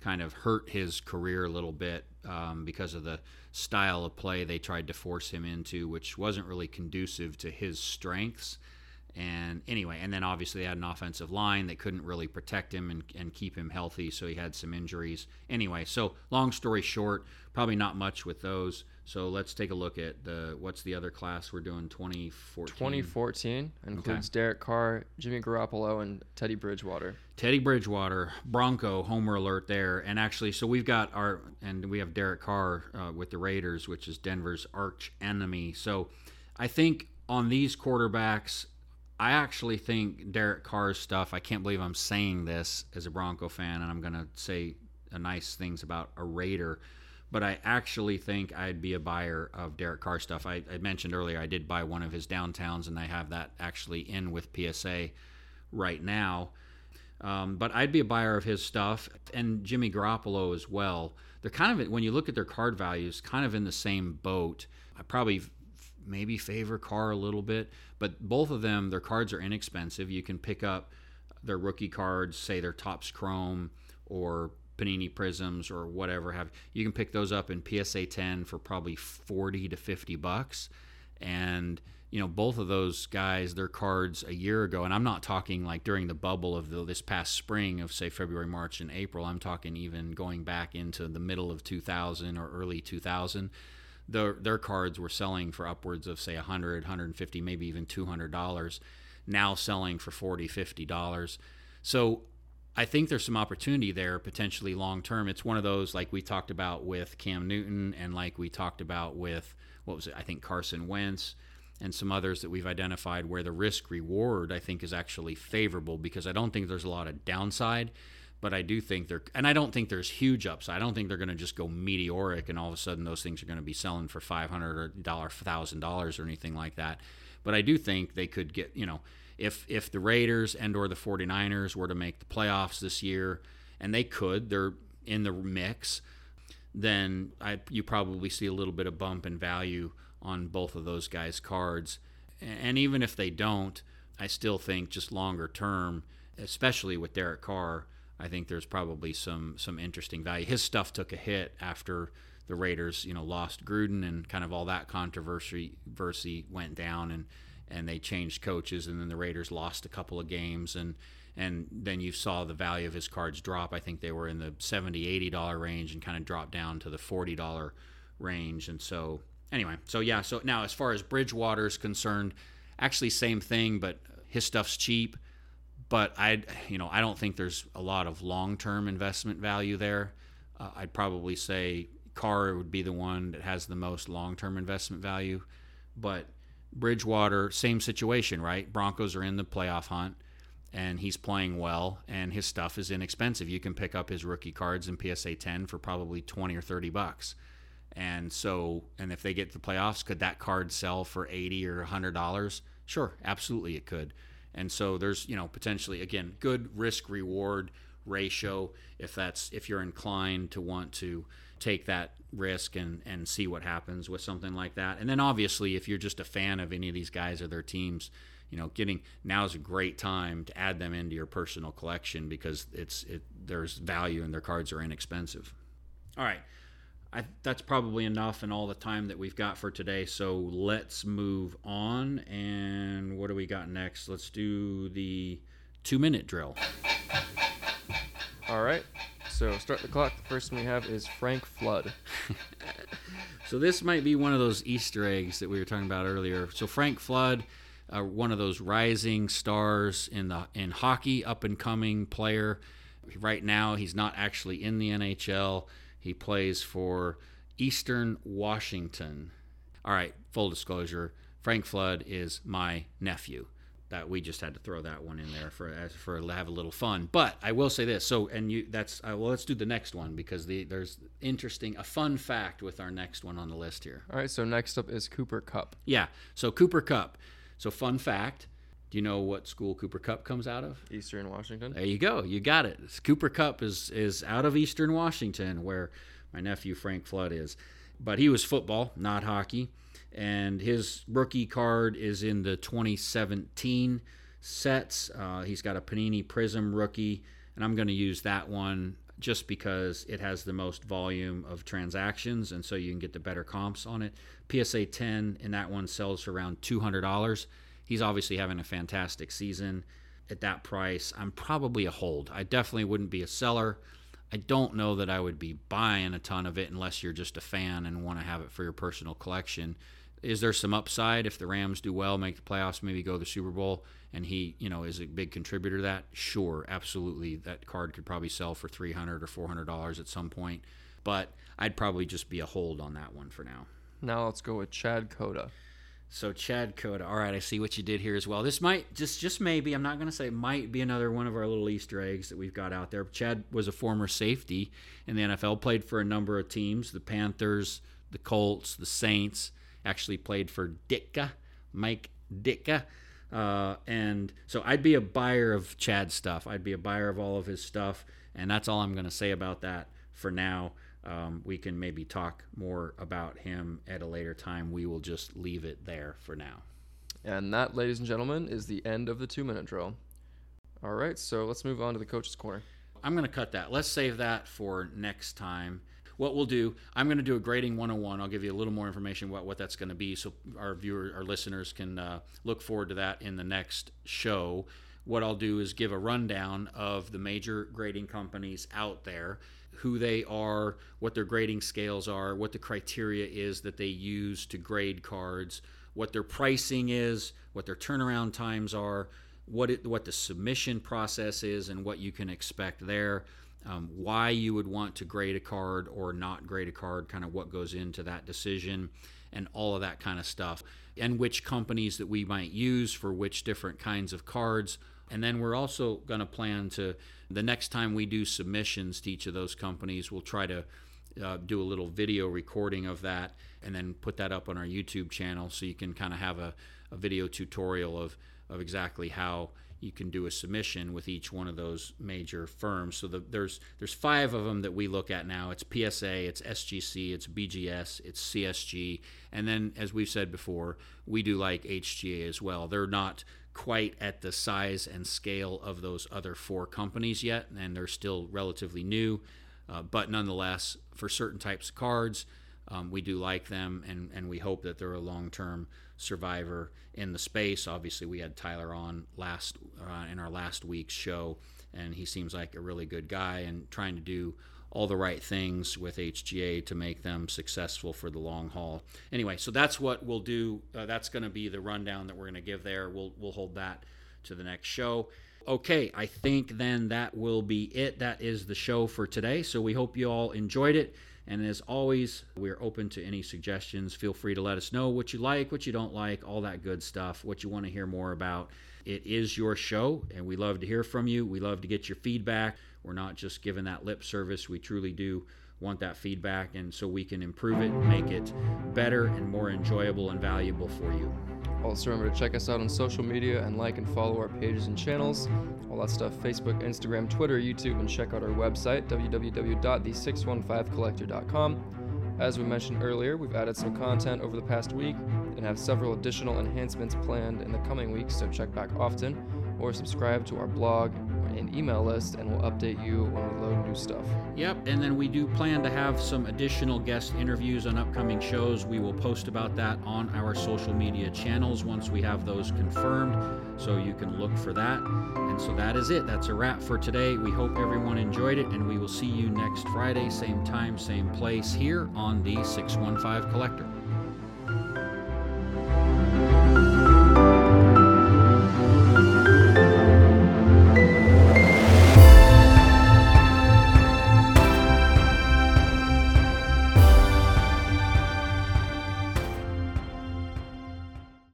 kind of hurt his career a little bit um, because of the style of play they tried to force him into, which wasn't really conducive to his strengths. And anyway, and then obviously they had an offensive line that couldn't really protect him and, and keep him healthy, so he had some injuries. Anyway, so long story short, probably not much with those. So let's take a look at the what's the other class we're doing 2014. 2014 includes Derek Carr, Jimmy Garoppolo, and Teddy Bridgewater. Teddy Bridgewater, Bronco, homer alert there. And actually, so we've got our, and we have Derek Carr uh, with the Raiders, which is Denver's arch enemy. So I think on these quarterbacks, I actually think Derek Carr's stuff, I can't believe I'm saying this as a Bronco fan, and I'm going to say nice things about a Raider but I actually think I'd be a buyer of Derek Carr stuff. I, I, mentioned earlier I did buy one of his downtowns, and I have that actually in with PSA right now. Um, but I'd be a buyer of his stuff and Jimmy Garoppolo as well. They're kind of when you look at their card values, kind of in the same boat. I probably maybe favor Carr a little bit, but both of them, their cards are inexpensive. You can pick up their rookie cards, say their Topps Chrome or Panini Prisms or whatever have you can pick those up in PSA 10 for probably 40 to 50 bucks. And you know both of those guys their cards a year ago and I'm not talking like during the bubble of the, this past spring of say February March and April I'm talking even going back into the middle of 2000 or early 2000 their their cards were selling for upwards of say 100 150 maybe even 200 dollars now selling for 40 50 dollars. So I think there's some opportunity there potentially long term. It's one of those like we talked about with Cam Newton and like we talked about with what was it? I think Carson Wentz and some others that we've identified where the risk reward I think is actually favorable because I don't think there's a lot of downside, but I do think there and I don't think there's huge upside. I don't think they're going to just go meteoric and all of a sudden those things are going to be selling for five hundred or dollar thousand dollars or anything like that. But I do think they could get you know if if the Raiders and or the 49ers were to make the playoffs this year and they could they're in the mix then I, you probably see a little bit of bump in value on both of those guys cards. And even if they don't I still think just longer term especially with Derek Carr I think there's probably some some interesting value. His stuff took a hit after the Raiders you know lost Gruden and kind of all that controversy went down and and they changed coaches, and then the Raiders lost a couple of games, and and then you saw the value of his cards drop. I think they were in the 70 80 dollar range and kind of dropped down to the 40 dollar range, and so anyway, so yeah, so now as far as Bridgewater is concerned, actually same thing, but his stuff's cheap. But I, you know, I don't think there's a lot of long-term investment value there. Uh, I'd probably say Carr would be the one that has the most long-term investment value, but Bridgewater, same situation, right? Broncos are in the playoff hunt and he's playing well and his stuff is inexpensive. You can pick up his rookie cards in PSA 10 for probably 20 or 30 bucks. And so, and if they get to the playoffs, could that card sell for 80 or $100? Sure, absolutely it could. And so there's, you know, potentially again, good risk reward ratio if that's if you're inclined to want to take that risk and and see what happens with something like that. And then obviously, if you're just a fan of any of these guys or their teams, you know, getting now is a great time to add them into your personal collection because it's it there's value and their cards are inexpensive. All right. I, that's probably enough and all the time that we've got for today. So let's move on. And what do we got next? Let's do the two minute drill. All right. So start the clock. The first one we have is Frank Flood. so this might be one of those Easter eggs that we were talking about earlier. So Frank Flood, uh, one of those rising stars in the in hockey, up and coming player. Right now, he's not actually in the NHL. He plays for Eastern Washington. All right, full disclosure: Frank Flood is my nephew that we just had to throw that one in there for for have a little fun. But I will say this. So and you that's uh, well let's do the next one because the there's interesting a fun fact with our next one on the list here. All right, so next up is Cooper Kupp. Yeah. So Cooper Kupp. So fun fact, do you know what school Cooper Kupp comes out of? Eastern Washington. There you go. You got it. Cooper Kupp is is out of Eastern Washington where my nephew Frank Flood is. But he was football, not hockey and his rookie card is in the 2017 sets. Uh, he's got a Panini Prism rookie, and I'm going to use that one just because it has the most volume of transactions, and so you can get the better comps on it. PSA 10 and that one sells for around $200. He's obviously having a fantastic season. At that price, I'm probably a hold. I definitely wouldn't be a seller. I don't know that I would be buying a ton of it unless you're just a fan and want to have it for your personal collection. Is there some upside if the Rams do well, make the playoffs, maybe go to the Super Bowl, and he, you know, is a big contributor to that? Sure, absolutely. That card could probably sell for three hundred or four hundred dollars at some point, but I'd probably just be a hold on that one for now. Now let's go with Chad Cota. So Chad Cota. All right, I see what you did here as well. This might just just maybe I'm not going to say it might be another one of our little Easter eggs that we've got out there. Chad was a former safety in the NFL, played for a number of teams: the Panthers, the Colts, the Saints. Actually played for Ditka, Mike Ditka. Uh, and so I'd be a buyer of Chad's stuff. I'd be a buyer of all of his stuff, and that's all I'm going to say about that for now. Um, we can maybe talk more about him at a later time. We will just leave it there for now. And that, ladies and gentlemen, is the end of the two minute drill. All right, so let's move on to the coach's corner. I'm going to cut that. Let's save that for next time. What we'll do, I'm going to do a grading 101. I'll give you a little more information about what that's going to be so our viewer, our listeners can uh, look forward to that in the next show. What I'll do is give a rundown of the major grading companies out there who they are, what their grading scales are, what the criteria is that they use to grade cards, what their pricing is, what their turnaround times are, what it, what the submission process is, and what you can expect there. Um, why you would want to grade a card or not grade a card, kind of what goes into that decision, and all of that kind of stuff, and which companies that we might use for which different kinds of cards. And then we're also going to plan to the next time we do submissions to each of those companies, we'll try to uh, do a little video recording of that and then put that up on our YouTube channel so you can kind of have a, a video tutorial of, of exactly how you can do a submission with each one of those major firms. So the, there's there's five of them that we look at now. It's PSA, it's SGC, it's BGS, it's CSG, and then as we've said before, we do like HGA as well. They're not quite at the size and scale of those other four companies yet, and they're still relatively new. Uh, but nonetheless, for certain types of cards, um, we do like them, and, and we hope that they're a long term survivor in the space. Obviously, we had Tyler on last uh, in our last week's show, and he seems like a really good guy and trying to do all the right things with HGA to make them successful for the long haul. Anyway, so that's what we'll do. Uh, that's going to be the rundown that we're going to give there. We'll we'll hold that to the next show. Okay, I think then that will be it. That is the show for today. So we hope you all enjoyed it. And as always, we're open to any suggestions. Feel free to let us know what you like, what you don't like, all that good stuff, what you want to hear more about. It is your show, and we love to hear from you. We love to get your feedback. We're not just giving that lip service. We truly do want that feedback, and so we can improve it, make it better and more enjoyable and valuable for you. Also, remember to check us out on social media and like and follow our pages and channels. All that stuff Facebook, Instagram, Twitter, YouTube, and check out our website, www.the615collector.com. As we mentioned earlier, we've added some content over the past week and have several additional enhancements planned in the coming weeks, so check back often or subscribe to our blog and email list, and we'll update you when we load new stuff. Yep, and then we do plan to have some additional guest interviews on upcoming shows. We will post about that on our social media channels once we have those confirmed, so you can look for that. And so that is it. That's a wrap for today. We hope everyone enjoyed it, and we will see you next Friday, same time, same place, here on the 615 Collector.